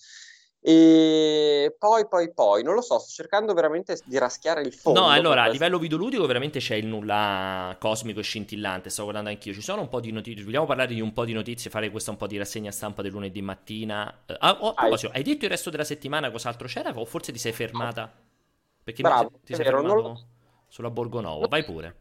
E poi, poi, poi, non lo so, sto cercando veramente di raschiare il fondo. No, allora, a livello videoludico veramente c'è il nulla cosmico e scintillante, stavo guardando anch'io. Ci sono un po' di notizie, vogliamo parlare di un po' di notizie, fare questa un po' di rassegna stampa del lunedì mattina. Ah, oh, proposito, hai detto il resto della settimana cos'altro c'era o forse ti sei fermata? Perché Bravo, ti, sei vero, fermato non sulla Borgonovo, vai pure.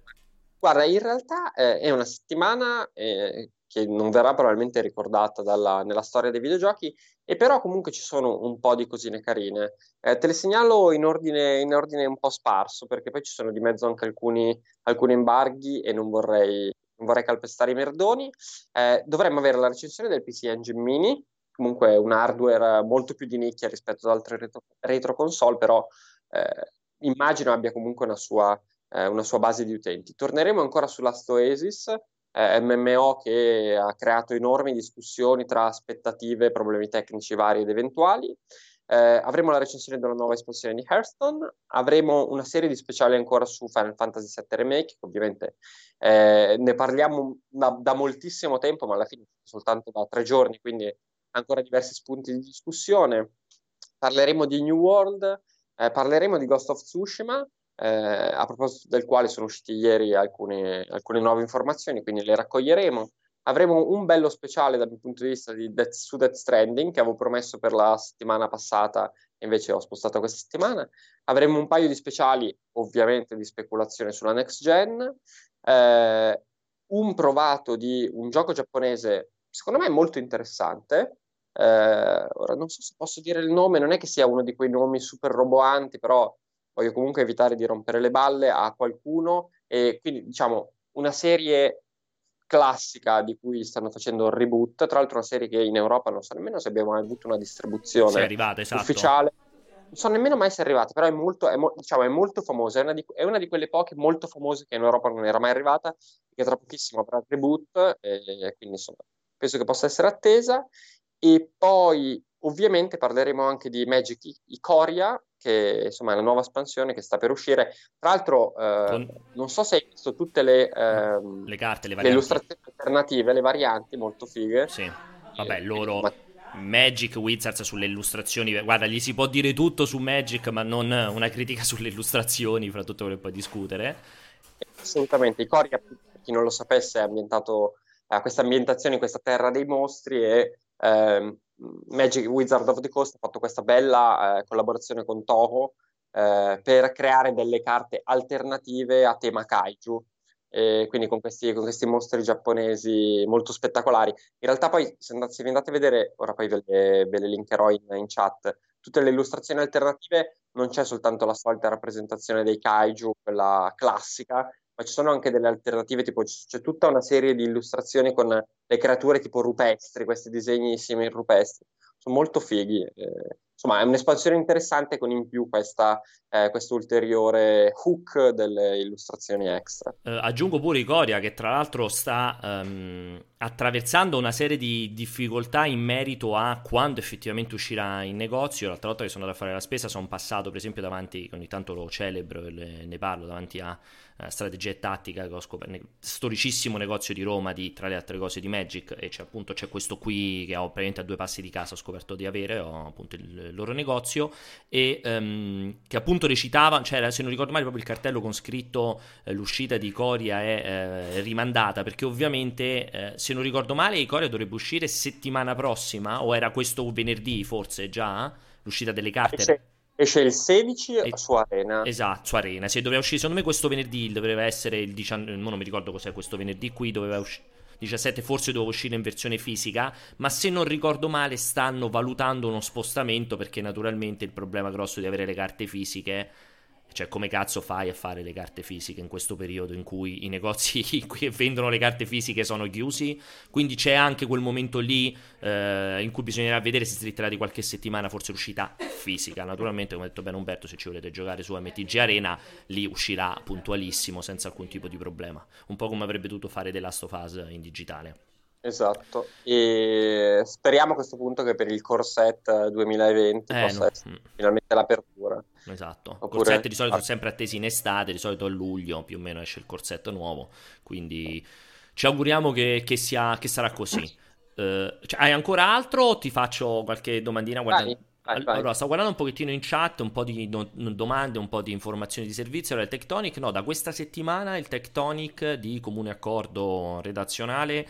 Guarda, in realtà eh, è una settimana eh, che non verrà probabilmente ricordata dalla- nella storia dei videogiochi, e però comunque ci sono un po' di cosine carine. Eh, te le segnalo in ordine, in ordine un po' sparso, perché poi ci sono di mezzo anche alcuni, alcuni embarghi e non vorrei, non vorrei calpestare i merdoni. Eh, dovremmo avere la recensione del PC Engine Mini, comunque un hardware molto più di nicchia rispetto ad altre retro, retro console, però eh, immagino abbia comunque una sua eh, una sua base di utenti. Torneremo ancora su Last Oasis, eh, MMO che ha creato enormi discussioni tra aspettative, problemi tecnici vari ed eventuali. Eh, avremo la recensione della nuova espansione di Hearthstone, avremo una serie di speciali ancora su Final Fantasy VII Remake, che ovviamente eh, ne parliamo da, da moltissimo tempo, ma alla fine soltanto da tre giorni, quindi ancora diversi spunti di discussione. Parleremo di New World, eh, parleremo di Ghost of Tsushima, eh, a proposito del quale sono uscite ieri alcune, alcune nuove informazioni, quindi le raccoglieremo. Avremo un bello speciale dal mio punto di vista di Death, su Death Stranding, che avevo promesso per la settimana passata, e invece ho spostato questa settimana. Avremo un paio di speciali, ovviamente, di speculazione sulla next gen. Eh, un provato di un gioco giapponese, secondo me molto interessante. Eh, ora non so se posso dire il nome, non è che sia uno di quei nomi super roboanti, però voglio comunque evitare di rompere le balle a qualcuno e quindi diciamo una serie classica di cui stanno facendo il reboot, tra l'altro una serie che in Europa non so nemmeno se abbiamo mai avuto una distribuzione arrivata, esatto. ufficiale. Non so nemmeno mai se è arrivata, però è molto, è mo- diciamo, è molto famosa, è una, di, è una di quelle poche molto famose che in Europa non era mai arrivata, che tra pochissimo avrà il reboot, e, quindi insomma penso che possa essere attesa. E poi ovviamente parleremo anche di Magic I- Ikoria, che insomma è la nuova espansione che sta per uscire. Tra l'altro, eh, Con non so se hai visto tutte le, ehm, le carte, le le illustrazioni alternative, le varianti molto fighe. Sì, vabbè, loro... Ma- Magic Wizards sulle illustrazioni, guarda, gli si può dire tutto su Magic, ma non una critica sulle illustrazioni, fra tutto quello che puoi discutere. Assolutamente, Ikoria, per chi non lo sapesse, è ambientato a questa ambientazione in questa terra dei mostri e ehm, Magic Wizard of the Coast ha fatto questa bella eh, collaborazione con Toho eh, per creare delle carte alternative a tema kaiju, e quindi con questi, con questi mostri giapponesi molto spettacolari. In realtà poi, se, andate, se vi andate a vedere, ora poi ve le, ve le linkerò in, in chat, tutte le illustrazioni alternative non c'è soltanto la solita rappresentazione dei kaiju, quella classica, ma ci sono anche delle alternative, tipo c'è tutta una serie di illustrazioni con le creature tipo rupestri, questi disegni simili rupestri, sono molto fighi. Eh, insomma, è un'espansione interessante con in più questa, eh, questo ulteriore hook delle illustrazioni extra. Eh, aggiungo pure Icoria che tra l'altro sta um, attraversando una serie di difficoltà in merito a quando effettivamente uscirà in negozio. L'altra volta che sono andato a fare la spesa sono passato per esempio davanti, ogni tanto lo celebro e ne parlo, davanti a uh, strategia e tattica che ho scoperto, storicissimo negozio di Roma di, tra le altre cose di Magic e c'è appunto c'è questo qui che ho praticamente a due passi di casa ho scoperto di avere, ho appunto il loro negozio e um, che appunto recitava, cioè se non ricordo male proprio il cartello con scritto eh, l'uscita di Coria è eh, rimandata perché ovviamente eh, se non ricordo male Coria dovrebbe uscire settimana prossima o era questo venerdì forse già l'uscita delle carte. Esce, esce il 16 e, su Arena. Esatto, su Arena. Se doveva uscire secondo me questo venerdì doveva essere il 19, non mi ricordo cos'è questo venerdì qui doveva uscire 17 forse doveva uscire in versione fisica, ma se non ricordo male stanno valutando uno spostamento perché naturalmente il problema grosso di avere le carte fisiche cioè, come cazzo fai a fare le carte fisiche in questo periodo in cui i negozi che vendono le carte fisiche sono chiusi? Quindi c'è anche quel momento lì eh, in cui bisognerà vedere se si di qualche settimana, forse l'uscita fisica. Naturalmente, come ha detto bene Umberto, se ci volete giocare su MTG Arena, lì uscirà puntualissimo, senza alcun tipo di problema. Un po' come avrebbe dovuto fare The Last of Us in digitale. Esatto, e speriamo a questo punto che per il Corset 2020 eh, possa no. essere finalmente l'apertura. Esatto, Oppure... corset di solito sono sempre attesi in estate, di solito a luglio più o meno esce il corsetto nuovo, quindi ci auguriamo che, che, sia, che sarà così. Uh, cioè, hai ancora altro o ti faccio qualche domandina? Guarda... Vai. Vai, vai. Allora, sto guardando un pochettino in chat, un po' di do- domande, un po' di informazioni di servizio. Allora, il Tectonic, no, da questa settimana il Tectonic di comune accordo redazionale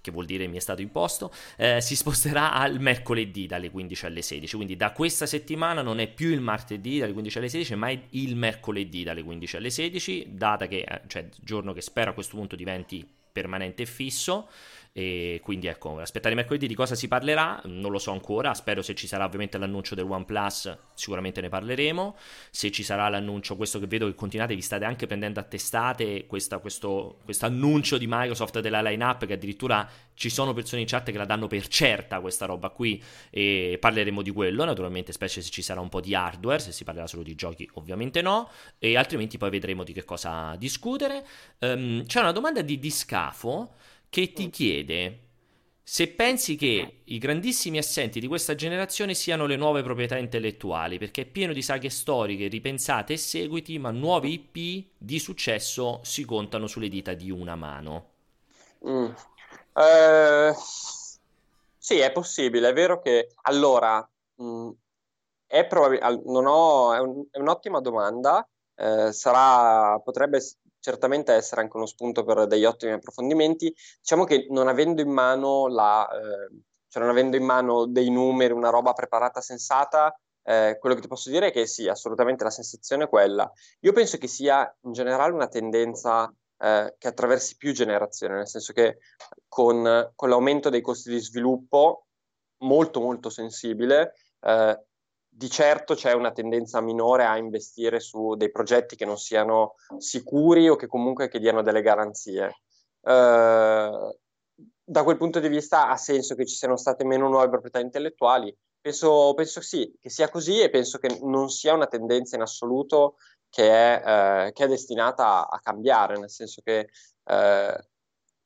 che vuol dire mi è stato imposto, eh, si sposterà al mercoledì dalle 15 alle 16. Quindi da questa settimana non è più il martedì dalle 15 alle 16, ma è il mercoledì dalle 15 alle 16, data che, eh, cioè giorno che spero a questo punto diventi permanente e fisso. E quindi ecco, aspettare mercoledì di cosa si parlerà, non lo so ancora. Spero se ci sarà ovviamente l'annuncio del OnePlus, sicuramente ne parleremo. Se ci sarà l'annuncio, questo che vedo che continuate, vi state anche prendendo a testate questo annuncio di Microsoft della lineup, che addirittura ci sono persone in chat che la danno per certa questa roba qui. E parleremo di quello, naturalmente, specie se ci sarà un po' di hardware. Se si parlerà solo di giochi, ovviamente no. E altrimenti poi vedremo di che cosa discutere. Um, c'è una domanda di Discafo che ti mm. chiede se pensi che i grandissimi assenti di questa generazione siano le nuove proprietà intellettuali, perché è pieno di saghe storiche ripensate e seguiti, ma nuovi IP di successo si contano sulle dita di una mano. Mm. Eh, sì, è possibile, è vero che allora mh, mm, è, probab- non ho, è, un, è un'ottima domanda. Eh, sarà, potrebbe certamente essere anche uno spunto per degli ottimi approfondimenti. Diciamo che non avendo in mano la, eh, cioè non avendo in mano dei numeri, una roba preparata, sensata, eh, quello che ti posso dire è che sì, assolutamente la sensazione è quella. Io penso che sia in generale una tendenza eh, che attraversi più generazioni, nel senso che con, con l'aumento dei costi di sviluppo molto molto sensibile, eh, di certo c'è una tendenza minore a investire su dei progetti che non siano sicuri o che comunque che diano delle garanzie. Uh, da quel punto di vista ha senso che ci siano state meno nuove proprietà intellettuali. Penso, penso sì, che sia così e penso che non sia una tendenza in assoluto che è, eh, che è destinata a, cambiare, nel senso che eh,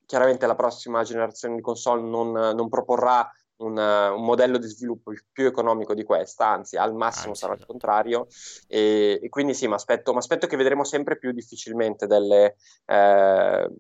chiaramente la prossima generazione di console non, non proporrà un, un, modello di sviluppo più economico di questa, anzi al massimo anzi, sarà il contrario. E, e quindi sì, mi aspetto, che vedremo sempre più difficilmente delle, eh,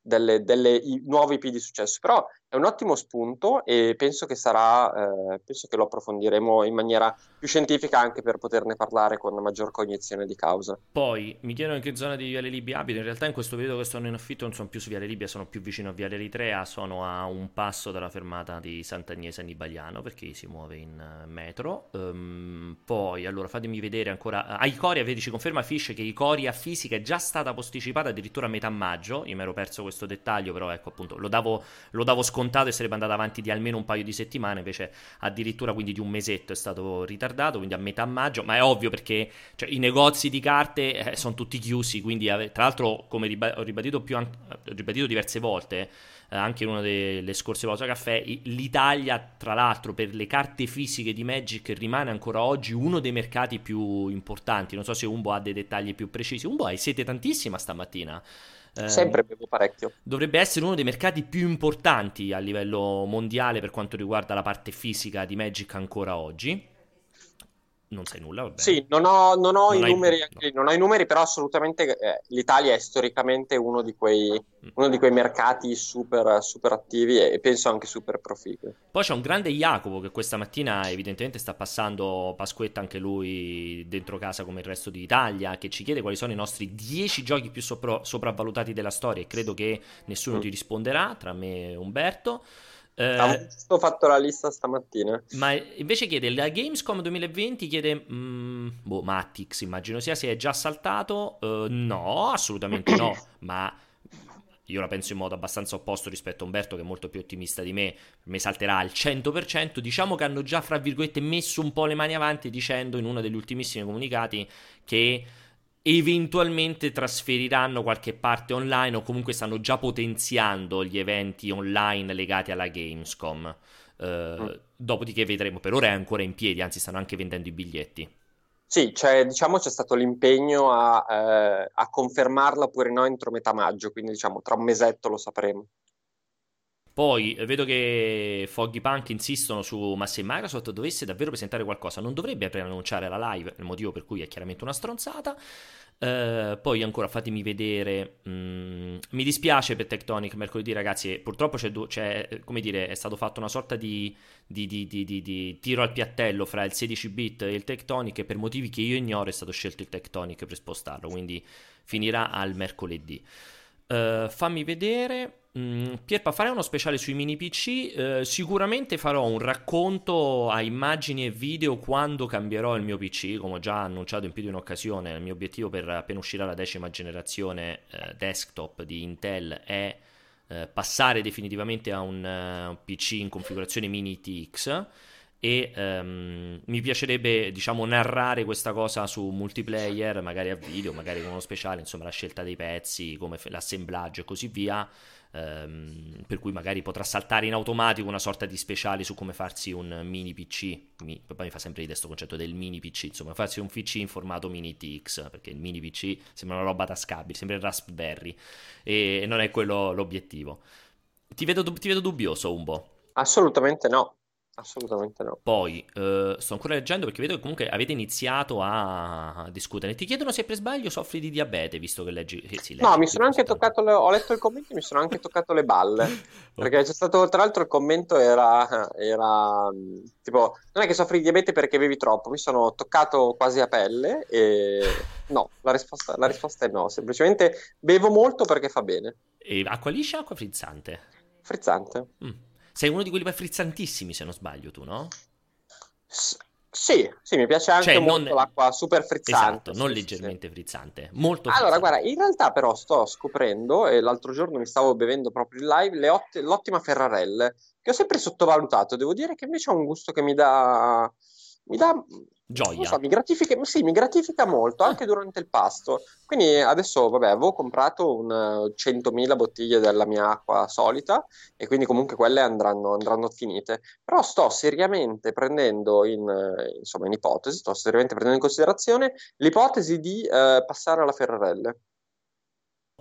delle, delle nuove IP di successo, però è un ottimo spunto e penso che sarà, eh, penso che lo approfondiremo in maniera più scientifica anche per poterne parlare con maggior cognizione di causa. Poi mi chiedono in che zona di Viale Libia abito, in realtà in questo periodo che sono in affitto non sono più su Viale Libia, sono più vicino a Viale Eritrea, sono a un passo dalla fermata di Sant'Agnese Annibaliano perché si muove in eh, metro. Um, poi allora fatemi vedere ancora, a Icoria vedi ci conferma Fish che Icoria fisica è già stata posticipata addirittura a metà maggio, io mi ero perso questo dettaglio però ecco appunto lo davo, lo davo scontato scontato e sarebbe andata avanti di almeno un paio di settimane, invece addirittura quindi di un mesetto è stato ritardato, quindi a metà maggio, ma è ovvio perché cioè, i negozi di carte eh, sono tutti chiusi, quindi tra l'altro come riba- ho ribadito, an- ribadito diverse volte, eh, anche in una delle scorse pausa caffè, l'Italia tra l'altro per le carte fisiche di Magic rimane ancora oggi uno dei mercati più importanti, non so se Umbo ha dei dettagli più precisi, Umbo hai sete tantissima stamattina. Eh, Sempre bevo parecchio. Dovrebbe essere uno dei mercati più importanti a livello mondiale per quanto riguarda la parte fisica di Magic ancora oggi non sai nulla, vabbè. Sì, non ho, non ho, non i, numeri, no. non ho i, numeri, però assolutamente eh, l'Italia è storicamente uno di quei, mm. uno di quei mercati super, super, attivi e penso anche super proficui. Poi c'è un grande Jacopo che questa mattina evidentemente sta passando Pasquetta anche lui dentro casa come il resto d'Italia, che ci chiede quali sono i nostri 10 giochi più sopra- sopravvalutati della storia e credo che nessuno mm. ti risponderà, tra me e Umberto. Eh, ho fatto la lista stamattina. Ma invece chiede la Gamescom 2020 chiede mm, boh, Mattix, immagino sia se è già saltato. Uh, no, assolutamente no, ma io la penso in modo abbastanza opposto rispetto a Umberto che è molto più ottimista di me, me salterà al 100%, diciamo che hanno già fra virgolette messo un po' le mani avanti dicendo in uno degli ultimissimi comunicati che eventualmente trasferiranno qualche parte online o comunque stanno già potenziando gli eventi online legati alla Gamescom. Uh, mm. Dopodiché vedremo, per ora è ancora in piedi, anzi stanno anche vendendo i biglietti. Sì, cioè, diciamo c'è stato l'impegno a, eh, a confermarla oppure no entro metà maggio, quindi diciamo tra un mesetto lo sapremo. Poi eh, vedo che Foggy Punk insistono su ma se Microsoft dovesse davvero presentare qualcosa non dovrebbe preannunciare la live, il motivo per cui è chiaramente una stronzata. Uh, poi ancora fatemi vedere. Mm, mi dispiace per Tectonic mercoledì, ragazzi. Purtroppo c'è, c'è, come dire, è stato fatto una sorta di, di, di, di, tiro al piattello fra il 16 bit e il Tectonic. E per motivi che io ignoro è stato scelto il Tectonic per spostarlo. Quindi finirà al mercoledì. Uh, fammi vedere. Mm, Pierpa, farei uno speciale sui mini PC. Uh, sicuramente farò un racconto a immagini e video quando cambierò il mio PC. Come ho già annunciato in più di un'occasione, il mio obiettivo per appena uscirà la decima generazione uh, desktop di Intel è passare definitivamente a un PC in configurazione mini TX e um, mi piacerebbe diciamo narrare questa cosa su multiplayer magari a video magari con uno speciale insomma la scelta dei pezzi come l'assemblaggio e così via um, per cui magari potrà saltare in automatico una sorta di speciale su come farsi un mini PC mi, poi mi fa sempre ridere questo concetto del mini PC insomma farsi un PC in formato mini TX perché il mini PC sembra una roba tascabile sembra il Raspberry e non è quello l'obiettivo. Ti vedo, ti vedo dubbioso un po' assolutamente no Assolutamente no. Poi, uh, sto ancora leggendo perché vedo che comunque avete iniziato a discutere. Ti chiedono se per sbaglio soffri di diabete, visto che leggi... Che sì, leggi no, mi sono anche toccato, le... ho letto il commento e mi sono anche toccato le balle. Perché c'è stato, tra l'altro il commento era, era, tipo, non è che soffri di diabete perché bevi troppo, mi sono toccato quasi a pelle e no, la risposta, la risposta è no, semplicemente bevo molto perché fa bene. E acqua liscia o acqua frizzante? Frizzante. Mm. Sei uno di quelli frizzantissimi, se non sbaglio, tu, no? S- sì, sì, mi piace anche cioè, molto non... l'acqua super frizzante. Esatto, non sì, leggermente sì. frizzante, molto Allora, guarda, in realtà però sto scoprendo, e l'altro giorno mi stavo bevendo proprio in live, ott- l'ottima Ferrarelle, che ho sempre sottovalutato. Devo dire che invece ha un gusto che mi dà... Mi dà gioia. So, mi, gratifica, sì, mi gratifica molto anche durante il pasto. Quindi adesso, vabbè, avevo comprato un 100.000 bottiglie della mia acqua solita e quindi comunque quelle andranno, andranno finite. Però sto seriamente prendendo in, insomma, in ipotesi, sto seriamente prendendo in considerazione l'ipotesi di eh, passare alla Ferrarelle.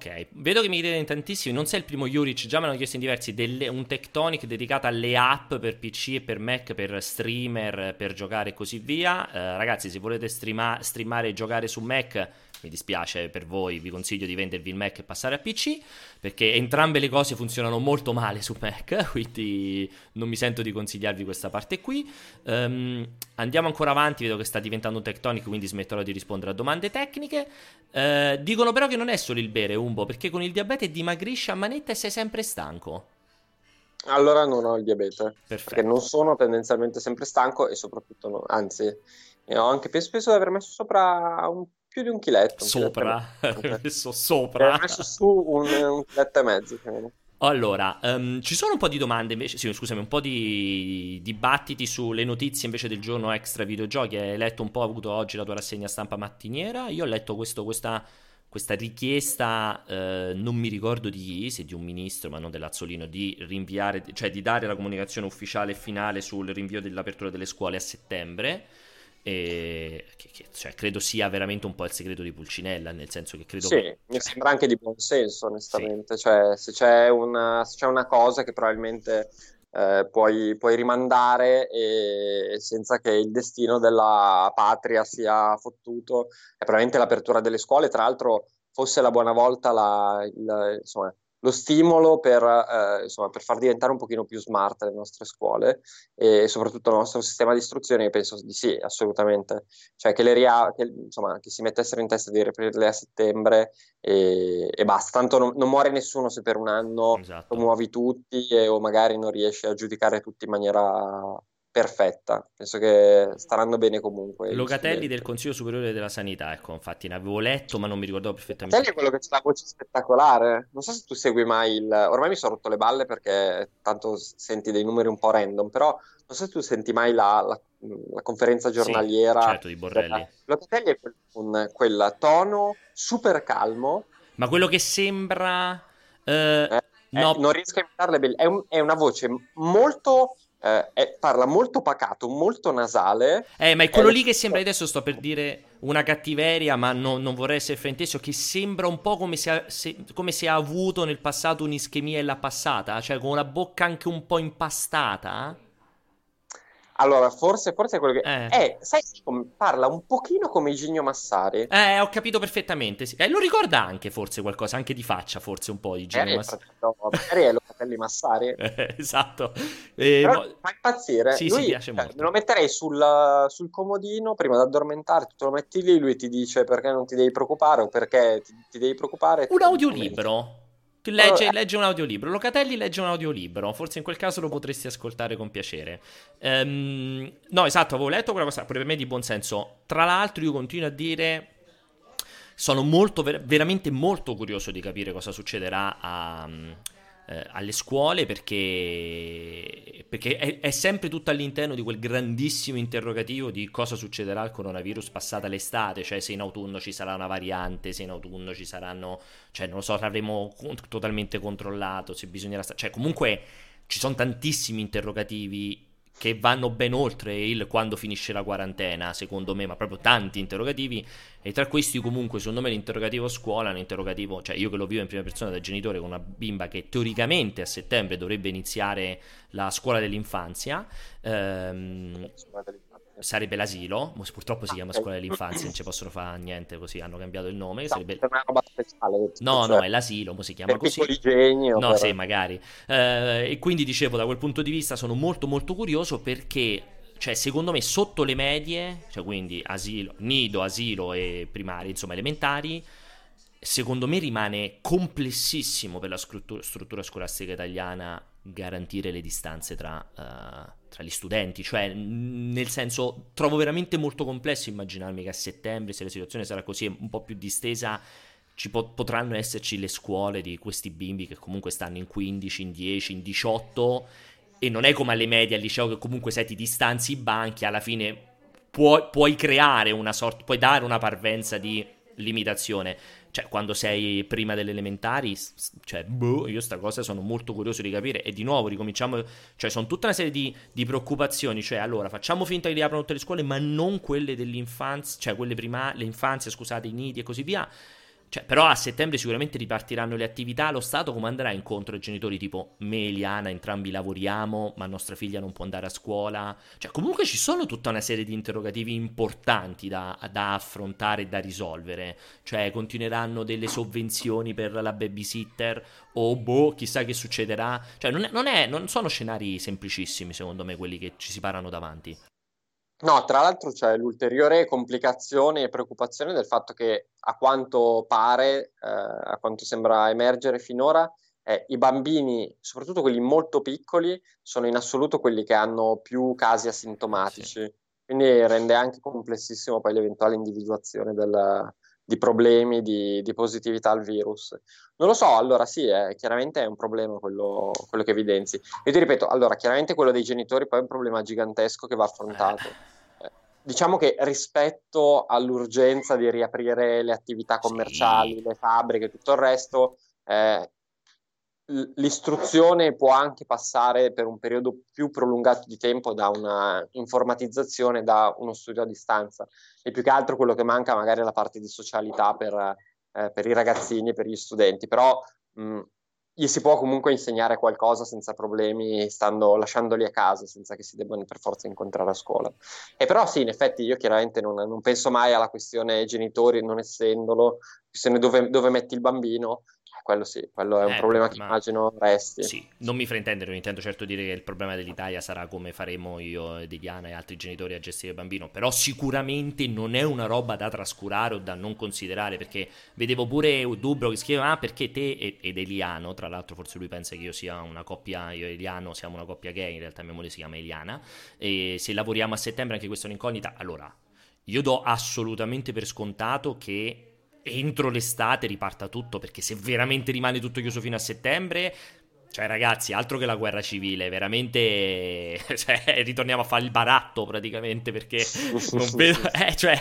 Ok, vedo che mi chiedete in tantissimi, non sei il primo Juric, già me l'hanno chiesto in diversi, delle, un Tectonic dedicato alle app per PC e per Mac, per streamer, per giocare e così via. Eh, ragazzi, se volete streama- streamare e giocare su Mac, mi dispiace per voi, vi consiglio di vendervi il Mac e passare a PC, perché entrambe le cose funzionano molto male su Mac, quindi non mi sento di consigliarvi questa parte qui. Um, andiamo ancora avanti, vedo che sta diventando un tectonic, quindi smetterò di rispondere a domande tecniche. Uh, dicono però che non è solo il bere, Umbo, perché con il diabete dimagrisci a manetta e sei sempre stanco. Allora non ho il diabete, Perfetto. perché non sono tendenzialmente sempre stanco e soprattutto no, anzi, ho anche penso di aver messo sopra un più di un chiletto. Un sopra, chiletto messo sopra. Ho messo su un, un chiletto e mezzo. Allora, um, ci sono un po' di domande invece, sì, scusami, un po' di dibattiti sulle notizie invece del giorno extra videogiochi. Hai letto un po', avuto oggi la tua rassegna stampa mattiniera. Io ho letto questo, questa, questa, richiesta, eh, non mi ricordo di chi, se di un ministro, ma non dell'Azzolino, di rinviare, cioè di dare la comunicazione ufficiale finale sul rinvio dell'apertura delle scuole a settembre. E che, che, cioè, credo sia veramente un po' il segreto di Pulcinella, nel senso che credo sì, che... mi sembra anche di buon senso, onestamente. Sì. Cioè, se c'è, una, se c'è una cosa che probabilmente eh, puoi, puoi, rimandare e, senza che il destino della patria sia fottuto, è probabilmente l'apertura delle scuole. Tra l'altro, fosse la buona volta la, il, insomma, lo stimolo per, eh, insomma, per, far diventare un pochino più smart le nostre scuole e soprattutto il nostro sistema di istruzione, penso di sì, assolutamente. Cioè che, le ria- che, insomma, che si mettessero in testa di riaprirle a settembre e, e basta, tanto non, non, muore nessuno se per un anno esatto. muovi tutti e, o magari non riesci a giudicare tutti in maniera perfetta. Penso che staranno bene comunque. Locatelli del Consiglio Superiore della Sanità, ecco, infatti ne avevo letto, ma non mi ricordavo perfettamente. Locatelli è quello che c'è la voce spettacolare. Non so se tu segui mai il. Ormai mi sono rotto le balle perché tanto senti dei numeri un po' random, però non so se tu senti mai la, la, la conferenza giornaliera. Sì, certo, di Borrelli. Locatelli è con quel tono super calmo. Ma quello che sembra. Eh, eh, no. non riesco a imitarle. È, un, è una voce molto eh, è, parla molto pacato, molto nasale. Eh, ma è quello lì che sembra, adesso sto per dire una cattiveria, ma no, non vorrei essere frainteso, che sembra un po' come se, ha, se, come se ha avuto nel passato un'ischemia e l'ha passata, cioè con una bocca anche un po' impastata. Allora, forse, forse è quello che... Eh. Eh, sai, parla un pochino come Igigno Massari. Eh, ho capito perfettamente. Sì. Eh, lo ricorda anche forse qualcosa, anche di faccia, forse un po' Igigno Massari. Magari è Locatelli Massari. Eh, esatto. Eh, Però mo... fa impazzire. Sì, lui, sì, piace cioè, molto. Me lo metterei sul, sul, comodino prima di addormentarti, tu lo metti lì, lui ti dice perché non ti devi preoccupare o perché ti, ti devi preoccupare. Un audiolibro. Legge, allora, legge, un audiolibro. Locatelli legge un audiolibro. Forse in quel caso lo potresti ascoltare con piacere. Um, no, esatto, avevo letto quella cosa, pure per me di buon senso. Tra l'altro, io continuo a dire. Sono molto, ver- veramente molto curioso di capire cosa succederà a, eh, alle scuole perché, perché è, è, sempre tutto all'interno di quel grandissimo interrogativo di cosa succederà al coronavirus passata l'estate, cioè se in autunno ci sarà una variante, se in autunno ci saranno, cioè non lo so, l'avremo totalmente controllato, se bisognerà, cioè comunque ci sono tantissimi interrogativi che vanno ben oltre il quando finisce la quarantena, secondo me, ma proprio tanti interrogativi. E tra questi, comunque, secondo me, l'interrogativo scuola è un interrogativo, cioè io che lo vivo in prima persona da genitore con una bimba che teoricamente a settembre dovrebbe iniziare la scuola dell'infanzia. Ehm, sarebbe l'asilo, purtroppo si chiama scuola dell'infanzia, non ci possono fare niente così, hanno cambiato il nome. Sarebbe... È una roba speciale. No, cioè, no, è l'asilo, si chiama così. Genio, no, per... sì, magari. Eh, e quindi dicevo, da quel punto di vista sono molto molto curioso perché cioè secondo me sotto le medie, cioè quindi asilo, nido, asilo e primari, insomma elementari, secondo me rimane complessissimo per la struttura, struttura scolastica italiana garantire le distanze tra, uh, tra, gli studenti, cioè nel senso trovo veramente molto complesso immaginarmi che a settembre, se la situazione sarà così un po' più distesa, ci po- potranno esserci le scuole di questi bimbi che comunque stanno in 15, in 10, in 18 e non è come alle medie al liceo che comunque se ti distanzi i banchi alla fine puoi, puoi creare una sorta, puoi dare una parvenza di limitazione cioè, quando sei prima delle elementari, cioè, boh, io sta cosa sono molto curioso di capire. E di nuovo ricominciamo, cioè, sono tutta una serie di, di preoccupazioni. Cioè, allora, facciamo finta che riaprano tutte le scuole, ma non quelle dell'infanzia, cioè quelle prima, le infanzie, scusate, i nidi e così via. Cioè, però a settembre sicuramente ripartiranno le attività. Lo Stato come andrà incontro ai genitori tipo me e Eliana, entrambi lavoriamo, ma nostra figlia non può andare a scuola? Cioè, comunque ci sono tutta una serie di interrogativi importanti da, da affrontare e da risolvere. Cioè, continueranno delle sovvenzioni per la babysitter? O boh, chissà che succederà? Cioè, non, è, non, è, non sono scenari semplicissimi, secondo me, quelli che ci si parano davanti. No, tra l'altro c'è l'ulteriore complicazione e preoccupazione del fatto che a quanto pare, eh, a quanto sembra emergere finora, eh, i bambini, soprattutto quelli molto piccoli, sono in assoluto quelli che hanno più casi asintomatici. Sì. Quindi rende anche complessissimo poi l'eventuale individuazione del, di problemi di, di, positività al virus. Non lo so, allora sì, è, chiaramente è un problema quello, quello, che evidenzi. Io ti ripeto, allora chiaramente quello dei genitori poi è un problema gigantesco che va affrontato. Diciamo che rispetto all'urgenza di riaprire le attività commerciali, sì. le fabbriche e tutto il resto, eh, l'istruzione può anche passare per un periodo più prolungato di tempo da una informatizzazione, da uno studio a distanza. E più che altro quello che manca magari è la parte di socialità per, eh, per i ragazzini e per gli studenti. Però mh, gli si può comunque insegnare qualcosa senza problemi, stando, lasciandoli a casa, senza che si debbano per forza incontrare a scuola. E però sì, in effetti io chiaramente non, non penso mai alla questione genitori, non essendolo, questione dove, dove metti il bambino, quello sì, quello è un eh, problema che immagino resti. Sì, non mi fraintendere, non intendo certo dire che il problema dell'Italia sarà come faremo io ed Diana e altri genitori a gestire il bambino, però sicuramente non è una roba da trascurare o da non considerare, perché vedevo pure Dubro che scriveva, ah perché te ed Eliano, tra l'altro forse lui pensa che io sia una coppia, io e Eliano siamo una coppia gay, in realtà mia moglie si chiama Eliana, e se lavoriamo a settembre anche questa è un'incognita, allora... Io do assolutamente per scontato che entro l'estate riparta tutto, perché se veramente rimane tutto chiuso fino a settembre, cioè, ragazzi, altro che la guerra civile, veramente. Cioè, ritorniamo a fare il baratto praticamente perché non vedo, eh, cioè,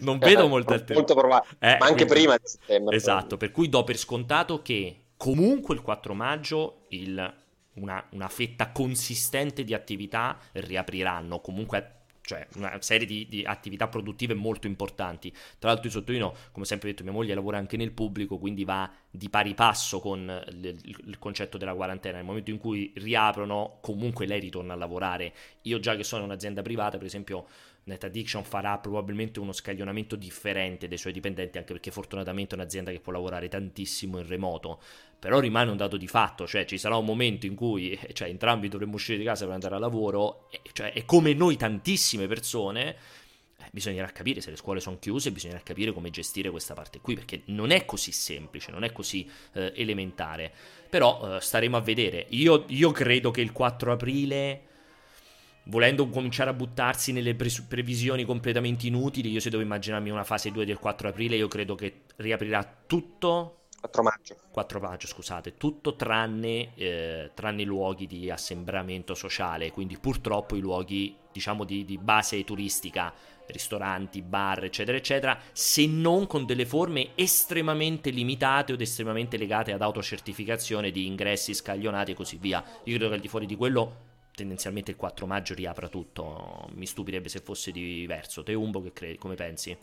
non vedo molta alternativa. Molto eh, ma anche quindi, prima di settembre. Esatto, per cui do per scontato che comunque il 4 maggio il, una, una fetta consistente di attività riapriranno. Comunque cioè una serie di, di, attività produttive molto importanti. Tra l'altro, io sottolineo, come sempre detto, mia moglie lavora anche nel pubblico, quindi va di pari passo con il, il, concetto della quarantena. Nel momento in cui riaprono, comunque lei ritorna a lavorare. Io, già che sono un'azienda privata, per esempio. Net Addiction farà probabilmente uno scaglionamento differente dei suoi dipendenti, anche perché fortunatamente è un'azienda che può lavorare tantissimo in remoto però rimane un dato di fatto, cioè ci sarà un momento in cui cioè, entrambi dovremmo uscire di casa per andare a lavoro, e, cioè, e come noi tantissime persone, eh, bisognerà capire se le scuole sono chiuse, bisognerà capire come gestire questa parte qui, perché non è così semplice, non è così eh, elementare, però eh, staremo a vedere. Io, io, credo che il 4 aprile... Volendo cominciare a buttarsi nelle pre- previsioni completamente inutili, io se devo immaginarmi una fase 2 del 4 aprile, io credo che riaprirà tutto 4 maggio. 4 maggio, scusate, tutto tranne, eh, tranne i luoghi di assembramento sociale, quindi purtroppo i luoghi, diciamo, di, di, base turistica, ristoranti, bar, eccetera, eccetera, se non con delle forme estremamente limitate o estremamente legate ad autocertificazione di ingressi scaglionati e così via. Io credo che al di fuori di quello tendenzialmente il 4 maggio riapra tutto, mi stupirebbe se fosse diverso. Te Umbo che credi, come pensi?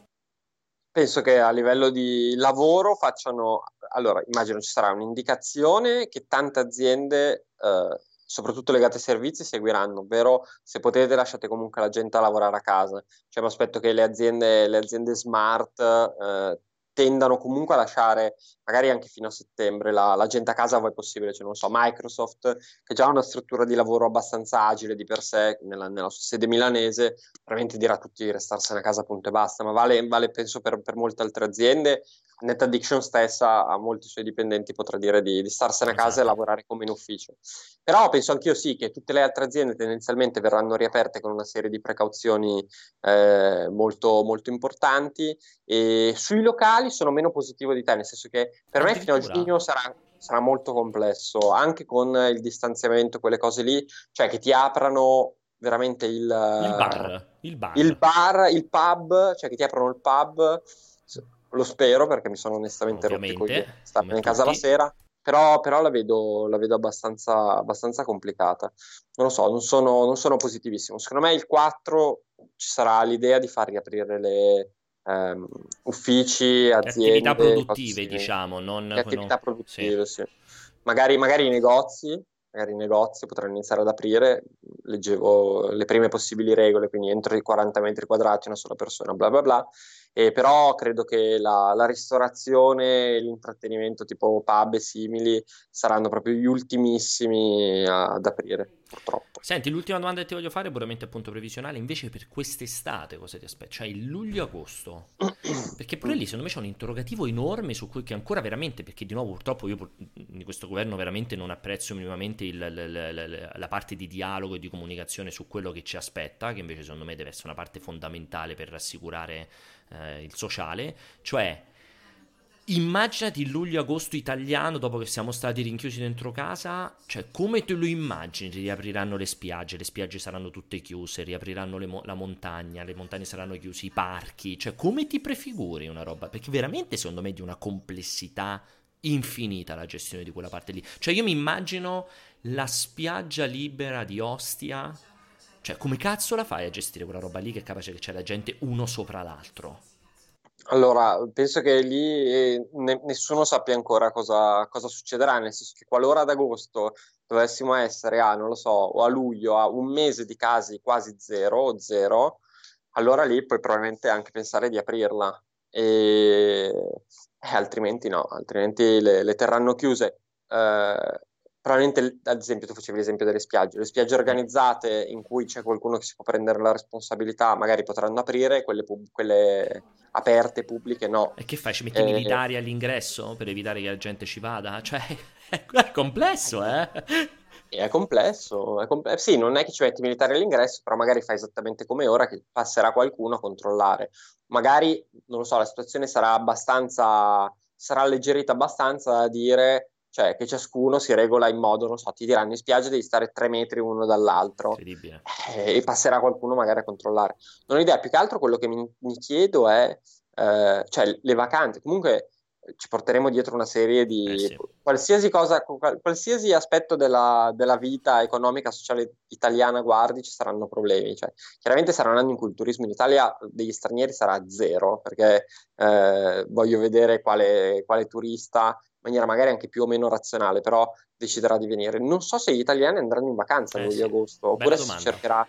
penso che a livello di lavoro facciano, allora immagino ci sarà un'indicazione che tante aziende, eh, soprattutto legate ai servizi, seguiranno, ovvero se potete lasciate comunque la gente a lavorare a casa. Cioè mi aspetto che le aziende, le aziende smart eh, tendano comunque a lasciare, magari anche fino a settembre, la, la gente a casa ove è possibile. Cioè, non so, Microsoft, che già ha una struttura di lavoro abbastanza agile di per sé, nella, nella sua sede milanese, probabilmente dirà a tutti di restarsene a casa, punto e basta. Ma vale, vale penso, per, per molte altre aziende Net Addiction stessa a molti suoi dipendenti potrà dire di, di starsene a casa esatto. e lavorare come in ufficio. Però penso anch'io sì che tutte le altre aziende tendenzialmente verranno riaperte con una serie di precauzioni eh, molto, molto importanti e sui locali sono meno positivo di te, nel senso che per me fino a giugno sarà, sarà molto complesso, anche con il distanziamento, quelle cose lì, cioè che ti aprano veramente il, il bar, il bar, il, bar, il pub, cioè che ti aprono il pub lo spero perché mi sono onestamente Ovviamente, rotto starmene in casa la sera. Però, però la vedo, la vedo abbastanza, abbastanza, complicata. Non lo so, non sono, non sono, positivissimo. Secondo me il 4 ci sarà l'idea di far riaprire le um, uffici, aziende. Attività produttive, diciamo. Non, attività no, produttive, sì. Sì. Magari, magari i negozi, magari i negozi potranno iniziare ad aprire, leggevo le prime possibili regole, quindi entro i 40 metri quadrati una sola persona, bla bla bla, e però credo che la, la ristorazione, l'intrattenimento tipo pub e simili saranno proprio gli ultimissimi ad aprire purtroppo. Senti, l'ultima domanda che ti voglio fare, puramente appunto previsionale, invece per quest'estate cosa ti aspetta? Cioè il luglio-agosto? Perché pure lì secondo me c'è un interrogativo enorme su cui che ancora veramente, perché di nuovo purtroppo io di questo governo veramente non apprezzo minimamente il, la, la, la parte di dialogo e di comunicazione su quello che ci aspetta, che invece secondo me deve essere una parte fondamentale per rassicurare eh, il sociale, cioè immaginati il luglio-agosto italiano dopo che siamo stati rinchiusi dentro casa, cioè come te lo immagini? Riapriranno le spiagge, le spiagge saranno tutte chiuse, riapriranno mo- la montagna, le montagne saranno chiuse, i parchi, cioè come ti prefiguri una roba? Perché veramente secondo me è di una complessità infinita la gestione di quella parte lì. Cioè io mi immagino la spiaggia libera di Ostia, cioè come cazzo la fai a gestire quella roba lì che è capace che c'è la gente uno sopra l'altro? Allora, penso che lì eh, ne- nessuno sappia ancora cosa, cosa succederà, nel senso che qualora ad agosto dovessimo essere a, non lo so, o a luglio a un mese di casi quasi zero o zero, allora lì puoi probabilmente anche pensare di aprirla. E, eh, altrimenti no, altrimenti le, le terranno chiuse. Eh, probabilmente, ad esempio, tu facevi l'esempio delle spiagge, le spiagge organizzate in cui c'è qualcuno che si può prendere la responsabilità, magari potranno aprire, quelle, pub- quelle aperte, pubbliche, no. E che fai? Ci metti eh, militari all'ingresso per evitare che la gente ci vada? Cioè, è complesso, eh? È complesso, è compl- sì, non è che ci metti militari all'ingresso, però magari fai esattamente come ora che passerà qualcuno a controllare. Magari, non lo so, la situazione sarà abbastanza, sarà alleggerita abbastanza da dire cioè che ciascuno si regola in modo, non so, ti diranno in spiaggia devi stare tre metri uno dall'altro eh, e passerà qualcuno magari a controllare. Non ho idea, più che altro quello che mi, mi chiedo è, eh, cioè le vacanze, comunque ci porteremo dietro una serie di eh sì. qualsiasi cosa, qualsiasi aspetto della, della, vita economica, sociale italiana guardi, ci saranno problemi. Cioè, chiaramente sarà un anno in cui il turismo in Italia degli stranieri sarà zero, perché eh, voglio vedere quale, quale turista maniera magari anche più o meno razionale, però deciderà di venire. Non so se gli italiani andranno in vacanza eh, luglio sì. agosto, oppure si cercherà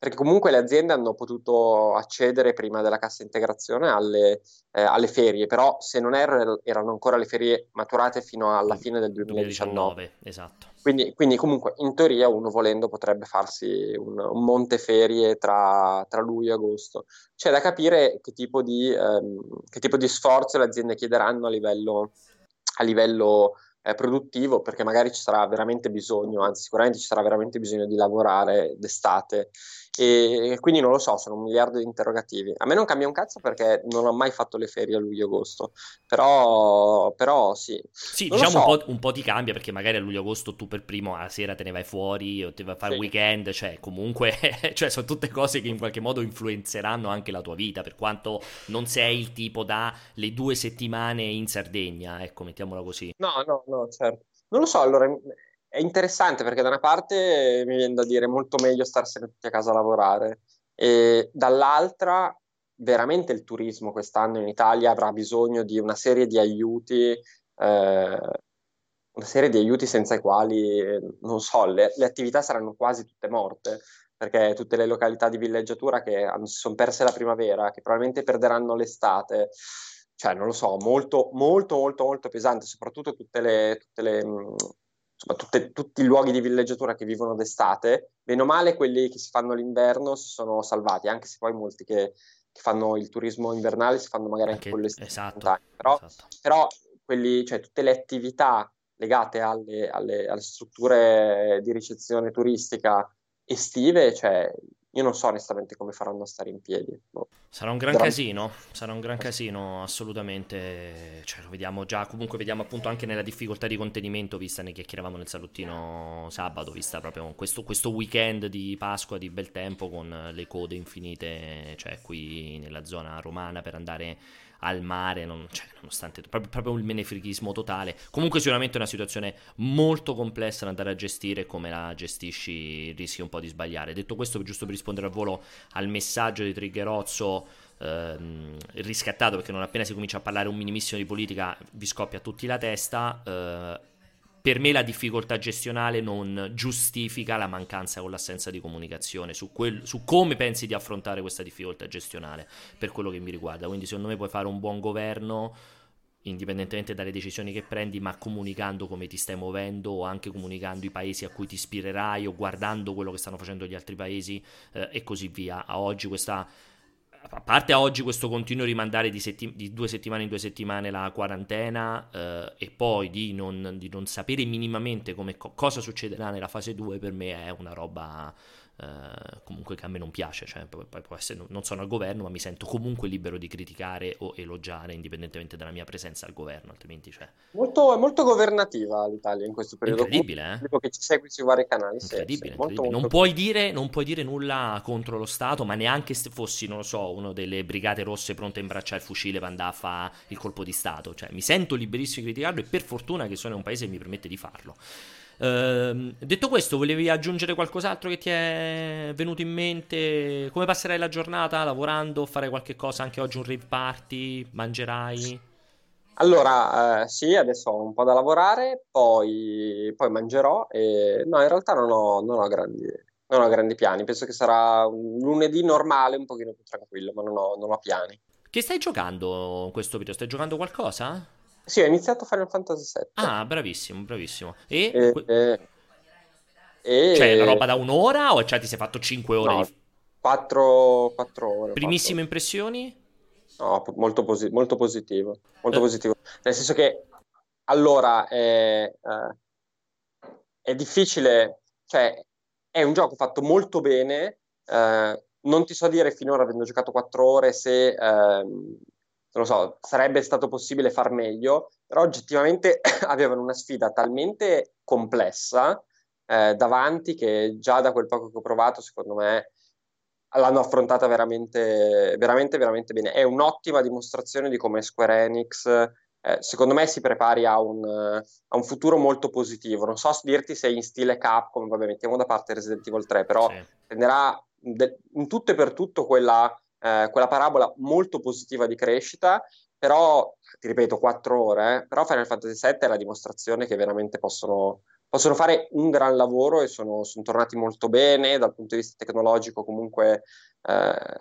perché comunque le aziende hanno potuto accedere prima della cassa integrazione alle, eh, alle ferie, però se non erro erano ancora le ferie maturate fino alla fine del 2019. 2019 esatto. Quindi, quindi, comunque in teoria uno volendo potrebbe farsi un, un monte ferie tra, tra, luglio e agosto. C'è da capire che tipo di, ehm, che tipo di sforzo le aziende chiederanno a livello, a livello eh, produttivo perché magari ci sarà veramente bisogno, anzi sicuramente ci sarà veramente bisogno di lavorare d'estate e quindi non lo so, sono un miliardo di interrogativi. A me non cambia un cazzo perché non ho mai fatto le ferie a luglio-agosto, però, però sì. Sì, non diciamo so. un, po', un, po', ti cambia perché magari a luglio-agosto tu per primo a sera te ne vai fuori o ti vai a fare sì. weekend, cioè comunque cioè, sono tutte cose che in qualche modo influenzeranno anche la tua vita, per quanto non sei il tipo da le due settimane in Sardegna, ecco, mettiamola così. No, no, no, certo. Non lo so, allora è interessante perché da una parte mi viene da dire molto meglio starsene tutti a casa a lavorare e dall'altra veramente il turismo quest'anno in Italia avrà bisogno di una serie di aiuti, eh, una serie di aiuti senza i quali, non so, le, le, attività saranno quasi tutte morte, perché tutte le località di villeggiatura che si sono perse la primavera, che probabilmente perderanno l'estate, cioè non lo so, molto, molto, molto, molto pesante, soprattutto tutte le, tutte le insomma, tutte, tutti i luoghi di villeggiatura che vivono d'estate, meno male quelli che si fanno l'inverno si sono salvati, anche se poi molti che, che fanno il turismo invernale si fanno magari anche, anche quello estivo. Esatto, però, esatto. però quelli, cioè, tutte le attività legate alle, alle, alle strutture di ricezione turistica estive, cioè io non so onestamente come faranno a stare in piedi. No. Sarà un gran Però... casino, sarà un gran casino assolutamente, cioè, lo vediamo già, comunque vediamo appunto anche nella difficoltà di contenimento vista ne chiacchieravamo nel salottino sabato, vista proprio questo, questo weekend di Pasqua di bel tempo con le code infinite, cioè qui nella zona romana per andare al mare, non, cioè, nonostante proprio, proprio il menefrichismo totale. Comunque sicuramente è una situazione molto complessa da andare a gestire, come la gestisci rischi un po' di sbagliare. Detto questo, giusto per rispondere al volo al messaggio di Triggerozzo, ehm, riscattato perché non appena si comincia a parlare un minimissimo di politica vi scoppia a tutti la testa. Eh, per me la difficoltà gestionale non giustifica la mancanza o l'assenza di comunicazione su, quel, su, come pensi di affrontare questa difficoltà gestionale per quello che mi riguarda. Quindi secondo me puoi fare un buon governo indipendentemente dalle decisioni che prendi, ma comunicando come ti stai muovendo o anche comunicando i paesi a cui ti ispirerai o guardando quello che stanno facendo gli altri paesi eh, e così via. A oggi questa a parte oggi questo continuo rimandare di, setti- di, due settimane in due settimane la quarantena eh, e poi di non, di non, sapere minimamente come, co- cosa succederà nella fase 2 per me è una roba Uh, comunque che a me non piace, cioè, essere, non sono al governo, ma mi sento comunque libero di criticare o elogiare indipendentemente dalla mia presenza al governo, altrimenti cioè... molto, molto governativa l'Italia in questo periodo. Incredibile, eh? che ci segui sui vari canali. Incredibile, sì, incredibile. Molto, non, puoi dire, non, puoi dire, nulla contro lo Stato, ma neanche se fossi, non lo so, uno delle brigate rosse pronte a imbracciare il fucile per andare a fare il colpo di Stato. Cioè, mi sento liberissimo di criticarlo e per fortuna che sono in un paese che mi permette di farlo. Uh, detto questo, volevi aggiungere qualcos'altro che ti è venuto in mente? Come passerai la giornata lavorando? Fare qualche cosa anche oggi? Un rave party? Mangerai? Allora, eh, sì, adesso ho un po' da lavorare, poi, poi mangerò e no, in realtà non ho, non ho, grandi, non ho grandi piani. Penso che sarà un lunedì normale, un pochino più tranquillo, ma non ho, non ho piani. Che stai giocando in questo video? Stai giocando qualcosa? Sì, ho iniziato Final Fantasy VII. Ah, bravissimo, bravissimo. E... e, e... Cioè, la roba da un'ora o cioè ti sei fatto 5 ore? No, 4, 4 ore. Primissime 4. impressioni? No, molto, posi- molto positivo. Molto eh. positivo. Nel senso che, allora, è, eh, è difficile... Cioè, è un gioco fatto molto bene. Eh, non ti so dire finora, avendo giocato 4 ore, se ehm, non lo so, sarebbe stato possibile far meglio, però oggettivamente avevano una sfida talmente complessa eh, davanti che già da quel poco che ho provato, secondo me, l'hanno affrontata veramente, veramente, veramente bene. È un'ottima dimostrazione di come Square Enix, eh, secondo me, si prepari a un, a un, futuro molto positivo. Non so dirti se in stile Capcom, vabbè, mettiamo da parte Resident Evil 3, però sì. prenderà de- in tutto e per tutto quella eh, quella parabola molto positiva di crescita, però, ti ripeto, quattro ore, eh, però Final Fantasy VII è la dimostrazione che veramente possono, possono fare un gran lavoro e sono, sono, tornati molto bene dal punto di vista tecnologico, comunque eh,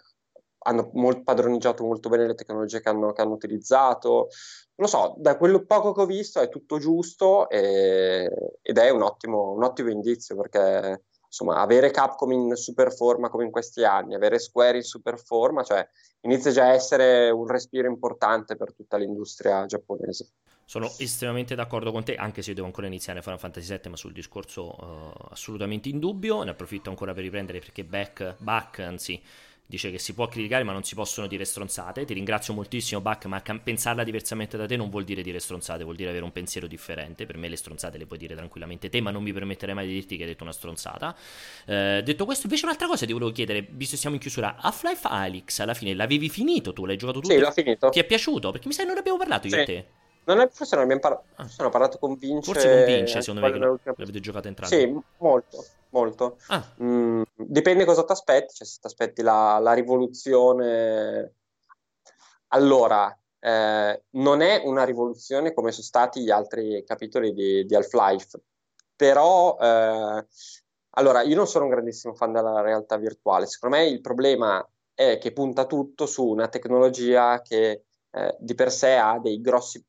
hanno molt, padroneggiato molto bene le tecnologie che hanno, che hanno, utilizzato. Non lo so, da quello poco che ho visto è tutto giusto e, ed è un ottimo, un ottimo indizio perché insomma, avere Capcom in super forma come in questi anni, avere Square in super forma, cioè inizia già a essere un respiro importante per tutta l'industria giapponese. Sono estremamente d'accordo con te, anche se io devo ancora iniziare Final Fantasy VII, ma sul discorso uh, assolutamente in dubbio. Ne approfitto ancora per riprendere perché Back, Back anzi, dice che si può criticare ma non si possono dire stronzate. Ti ringrazio moltissimo Buck, ma pensarla diversamente da te non vuol dire dire stronzate, vuol dire avere un pensiero differente. Per me le stronzate le puoi dire tranquillamente te, ma non mi permetterei mai di dirti che hai detto una stronzata. Eh, detto questo, invece un'altra cosa ti volevo chiedere, visto che siamo in chiusura, Half-Life Alyx alla fine l'avevi finito tu, l'hai giocato tutto? Sì, l'ho finito. Ti è piaciuto? Perché mi sa che non abbiamo parlato io sì. e te. Non è, forse non abbiamo parlato, ah. forse parlato con Vince. Forse con Vince, secondo me, che l'avete giocato entrambi. Sì, molto molto. Ah. Mm, dipende cosa ti aspetti, cioè se ti aspetti la, la rivoluzione. Allora, eh, non è una rivoluzione come sono stati gli altri capitoli di, di Half-Life, però eh, allora io non sono un grandissimo fan della realtà virtuale. Secondo me il problema è che punta tutto su una tecnologia che eh, di per sé ha dei grossi,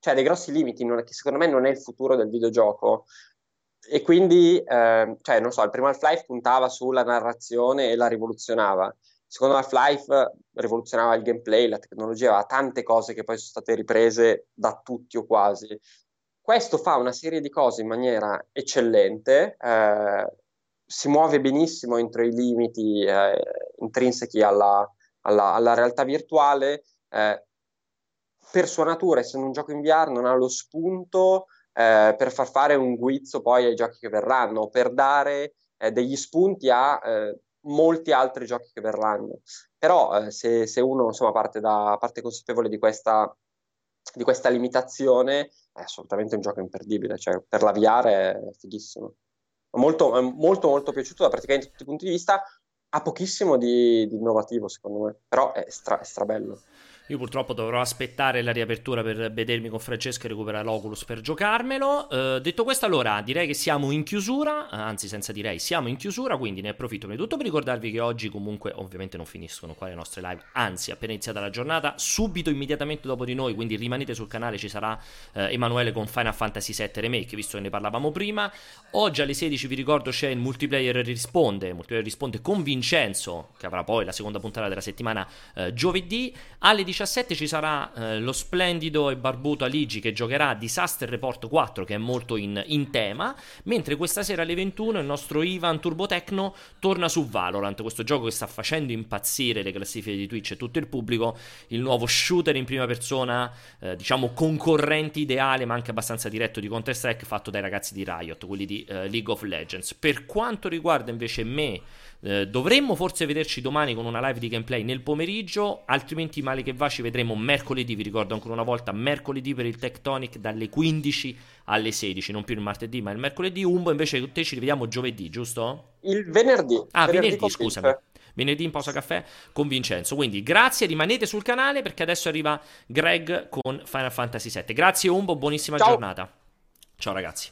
cioè dei grossi limiti, non, che secondo me non è il futuro del videogioco e quindi, eh, cioè, non so, il primo Half-Life puntava sulla narrazione e la rivoluzionava. Il secondo Half-Life rivoluzionava il gameplay, la tecnologia, aveva tante cose che poi sono state riprese da tutti o quasi. Questo fa una serie di cose in maniera eccellente, eh, si muove benissimo entro i limiti eh, intrinseci alla, alla, alla, realtà virtuale. Eh, per sua natura, essendo un gioco in VR, non ha lo spunto eh, per far fare un guizzo poi ai giochi che verranno, per dare eh, degli spunti a eh, molti altri giochi che verranno. Però eh, se, se, uno insomma, parte, da, parte consapevole di questa, di questa limitazione, è assolutamente un gioco imperdibile, cioè per la VR è fighissimo. Molto, molto, molto piaciuto da praticamente tutti i punti di vista, ha pochissimo di, di innovativo secondo me, però è, stra, è strabello. Io purtroppo dovrò aspettare la riapertura per vedermi con Francesco e recuperare l'Oculus per giocarmelo. Uh, detto questo, allora direi che siamo in chiusura, anzi, senza direi, siamo in chiusura. Quindi ne approfitto prima di tutto per ricordarvi che oggi, comunque, ovviamente non finiscono qua le nostre live. Anzi, appena iniziata la giornata, subito, immediatamente dopo di noi. Quindi rimanete sul canale, ci sarà uh, Emanuele con Final Fantasy VII Remake, visto che ne parlavamo prima. Oggi alle 16 vi ricordo c'è il multiplayer risponde. Il multiplayer risponde con Vin Vincenzo, che avrà poi la seconda puntata della settimana eh, giovedì. Alle 17 ci sarà eh, lo splendido e barbuto Aligi che giocherà Disaster Report 4, che è molto in, in, tema. Mentre questa sera alle 21 il nostro Ivan Turbotecno torna su Valorant, questo gioco che sta facendo impazzire le classifiche di Twitch e tutto il pubblico. Il nuovo shooter in prima persona, eh, diciamo concorrente ideale, ma anche abbastanza diretto di Counter-Strike, fatto dai ragazzi di Riot, quelli di eh, League of Legends. Per quanto riguarda invece me eh, dovremmo forse vederci domani con una live di gameplay nel pomeriggio, altrimenti male che va ci vedremo mercoledì, vi ricordo ancora una volta, mercoledì per il Tectonic dalle 15 alle 16, non più il martedì ma il mercoledì. Umbo invece te ci rivediamo giovedì, giusto? Il venerdì. Ah, venerdì, venerdì scusami. Venerdì in pausa caffè con Vincenzo. Quindi grazie, rimanete sul canale perché adesso arriva Greg con Final Fantasy VII. Grazie Umbo, buonissima Ciao. giornata. Ciao ragazzi.